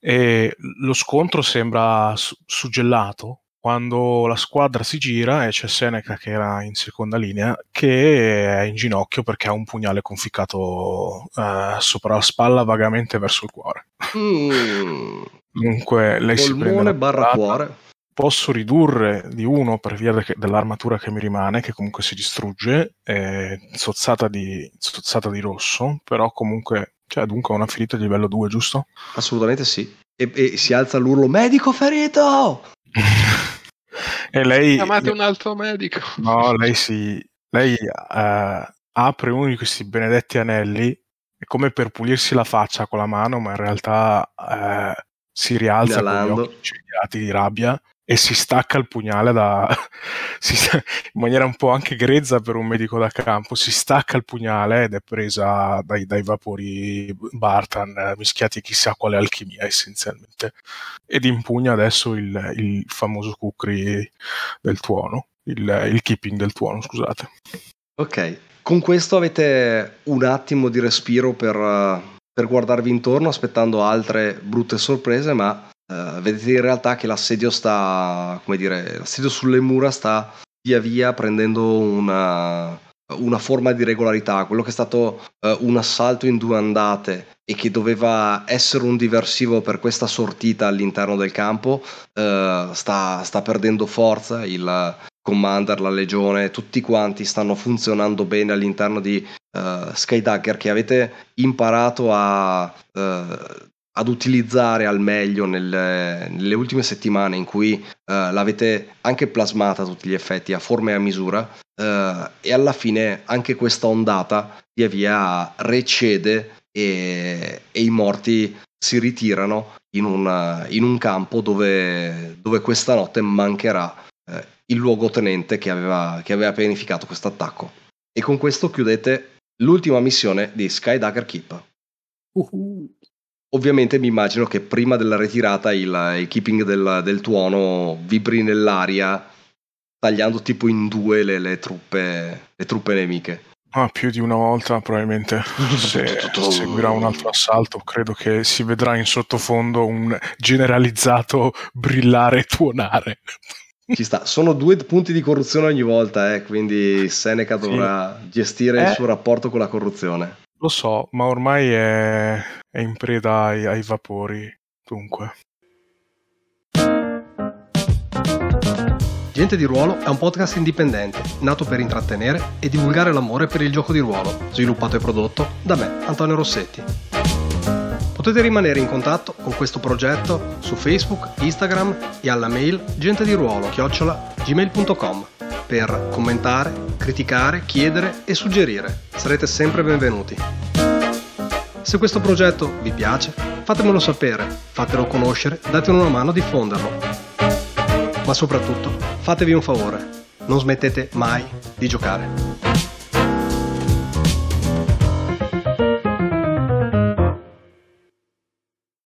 E lo scontro sembra su- suggellato quando la squadra si gira e c'è Seneca che era in seconda linea che è in ginocchio perché ha un pugnale conficcato uh, sopra la spalla vagamente verso il cuore. Mm. Dunque lei Polmone si prende barra cuore posso ridurre di uno per via de- dell'armatura che mi rimane, che comunque si distrugge, è zozzata di, zozzata di rosso, però comunque, cioè dunque una ferita di livello 2, giusto? Assolutamente sì. E, e si alza l'urlo, medico ferito! [LAUGHS] e lei... Chiamate un altro medico. No, lei si... Lei eh, apre uno di questi benedetti anelli è come per pulirsi la faccia con la mano, ma in realtà eh, si rialza Inalando. con gli occhi incendiati di rabbia e si stacca il pugnale da, [LAUGHS] si in maniera un po' anche grezza per un medico da campo, si stacca il pugnale ed è presa dai, dai vapori Bartan mischiati chissà quale alchimia essenzialmente ed impugna adesso il, il famoso Kukri del tuono, il, il keeping del tuono, scusate. Ok, con questo avete un attimo di respiro per, per guardarvi intorno, aspettando altre brutte sorprese, ma eh, vedete in realtà che l'assedio sta, come dire, l'assedio sulle mura sta via via prendendo una, una forma di regolarità. Quello che è stato eh, un assalto in due andate e che doveva essere un diversivo per questa sortita all'interno del campo, eh, sta, sta perdendo forza. Il, Commander, la Legione, tutti quanti stanno funzionando bene all'interno di uh, Skydagger che avete imparato a, uh, ad utilizzare al meglio nelle, nelle, ultime settimane in cui uh, l'avete anche plasmata a tutti gli effetti a forma e a misura e alla fine anche questa ondata via via recede e, e i morti si ritirano in, una, in un campo dove, dove questa notte mancherà il luogotenente che aveva, che aveva pianificato questo attacco. E con questo chiudete l'ultima missione di Skydagger Keep. Uh-huh. Ovviamente mi immagino che prima della ritirata il, il keeping del, del, tuono vibri nell'aria tagliando tipo in due le, le, truppe, le truppe nemiche. Ah, più di una volta probabilmente [LAUGHS] se seguirà un altro assalto credo che si vedrà in sottofondo un generalizzato brillare e tuonare. Ci sta, sono due punti di corruzione ogni volta, eh, quindi Seneca dovrà sì. gestire eh, il suo rapporto con la corruzione. Lo so, ma ormai è, è in preda ai, ai vapori, dunque. Gente di Ruolo è un podcast indipendente, nato per intrattenere e divulgare l'amore per il gioco di ruolo, sviluppato e prodotto da me, Antonio Rossetti. Potete rimanere in contatto con questo progetto su Facebook, Instagram e alla mail gentediruolo-gmail.com per commentare, criticare, chiedere e suggerire. Sarete sempre benvenuti. Se questo progetto vi piace, fatemelo sapere, fatelo conoscere, datemi una mano a diffonderlo. Ma soprattutto, fatevi un favore, non smettete mai di giocare.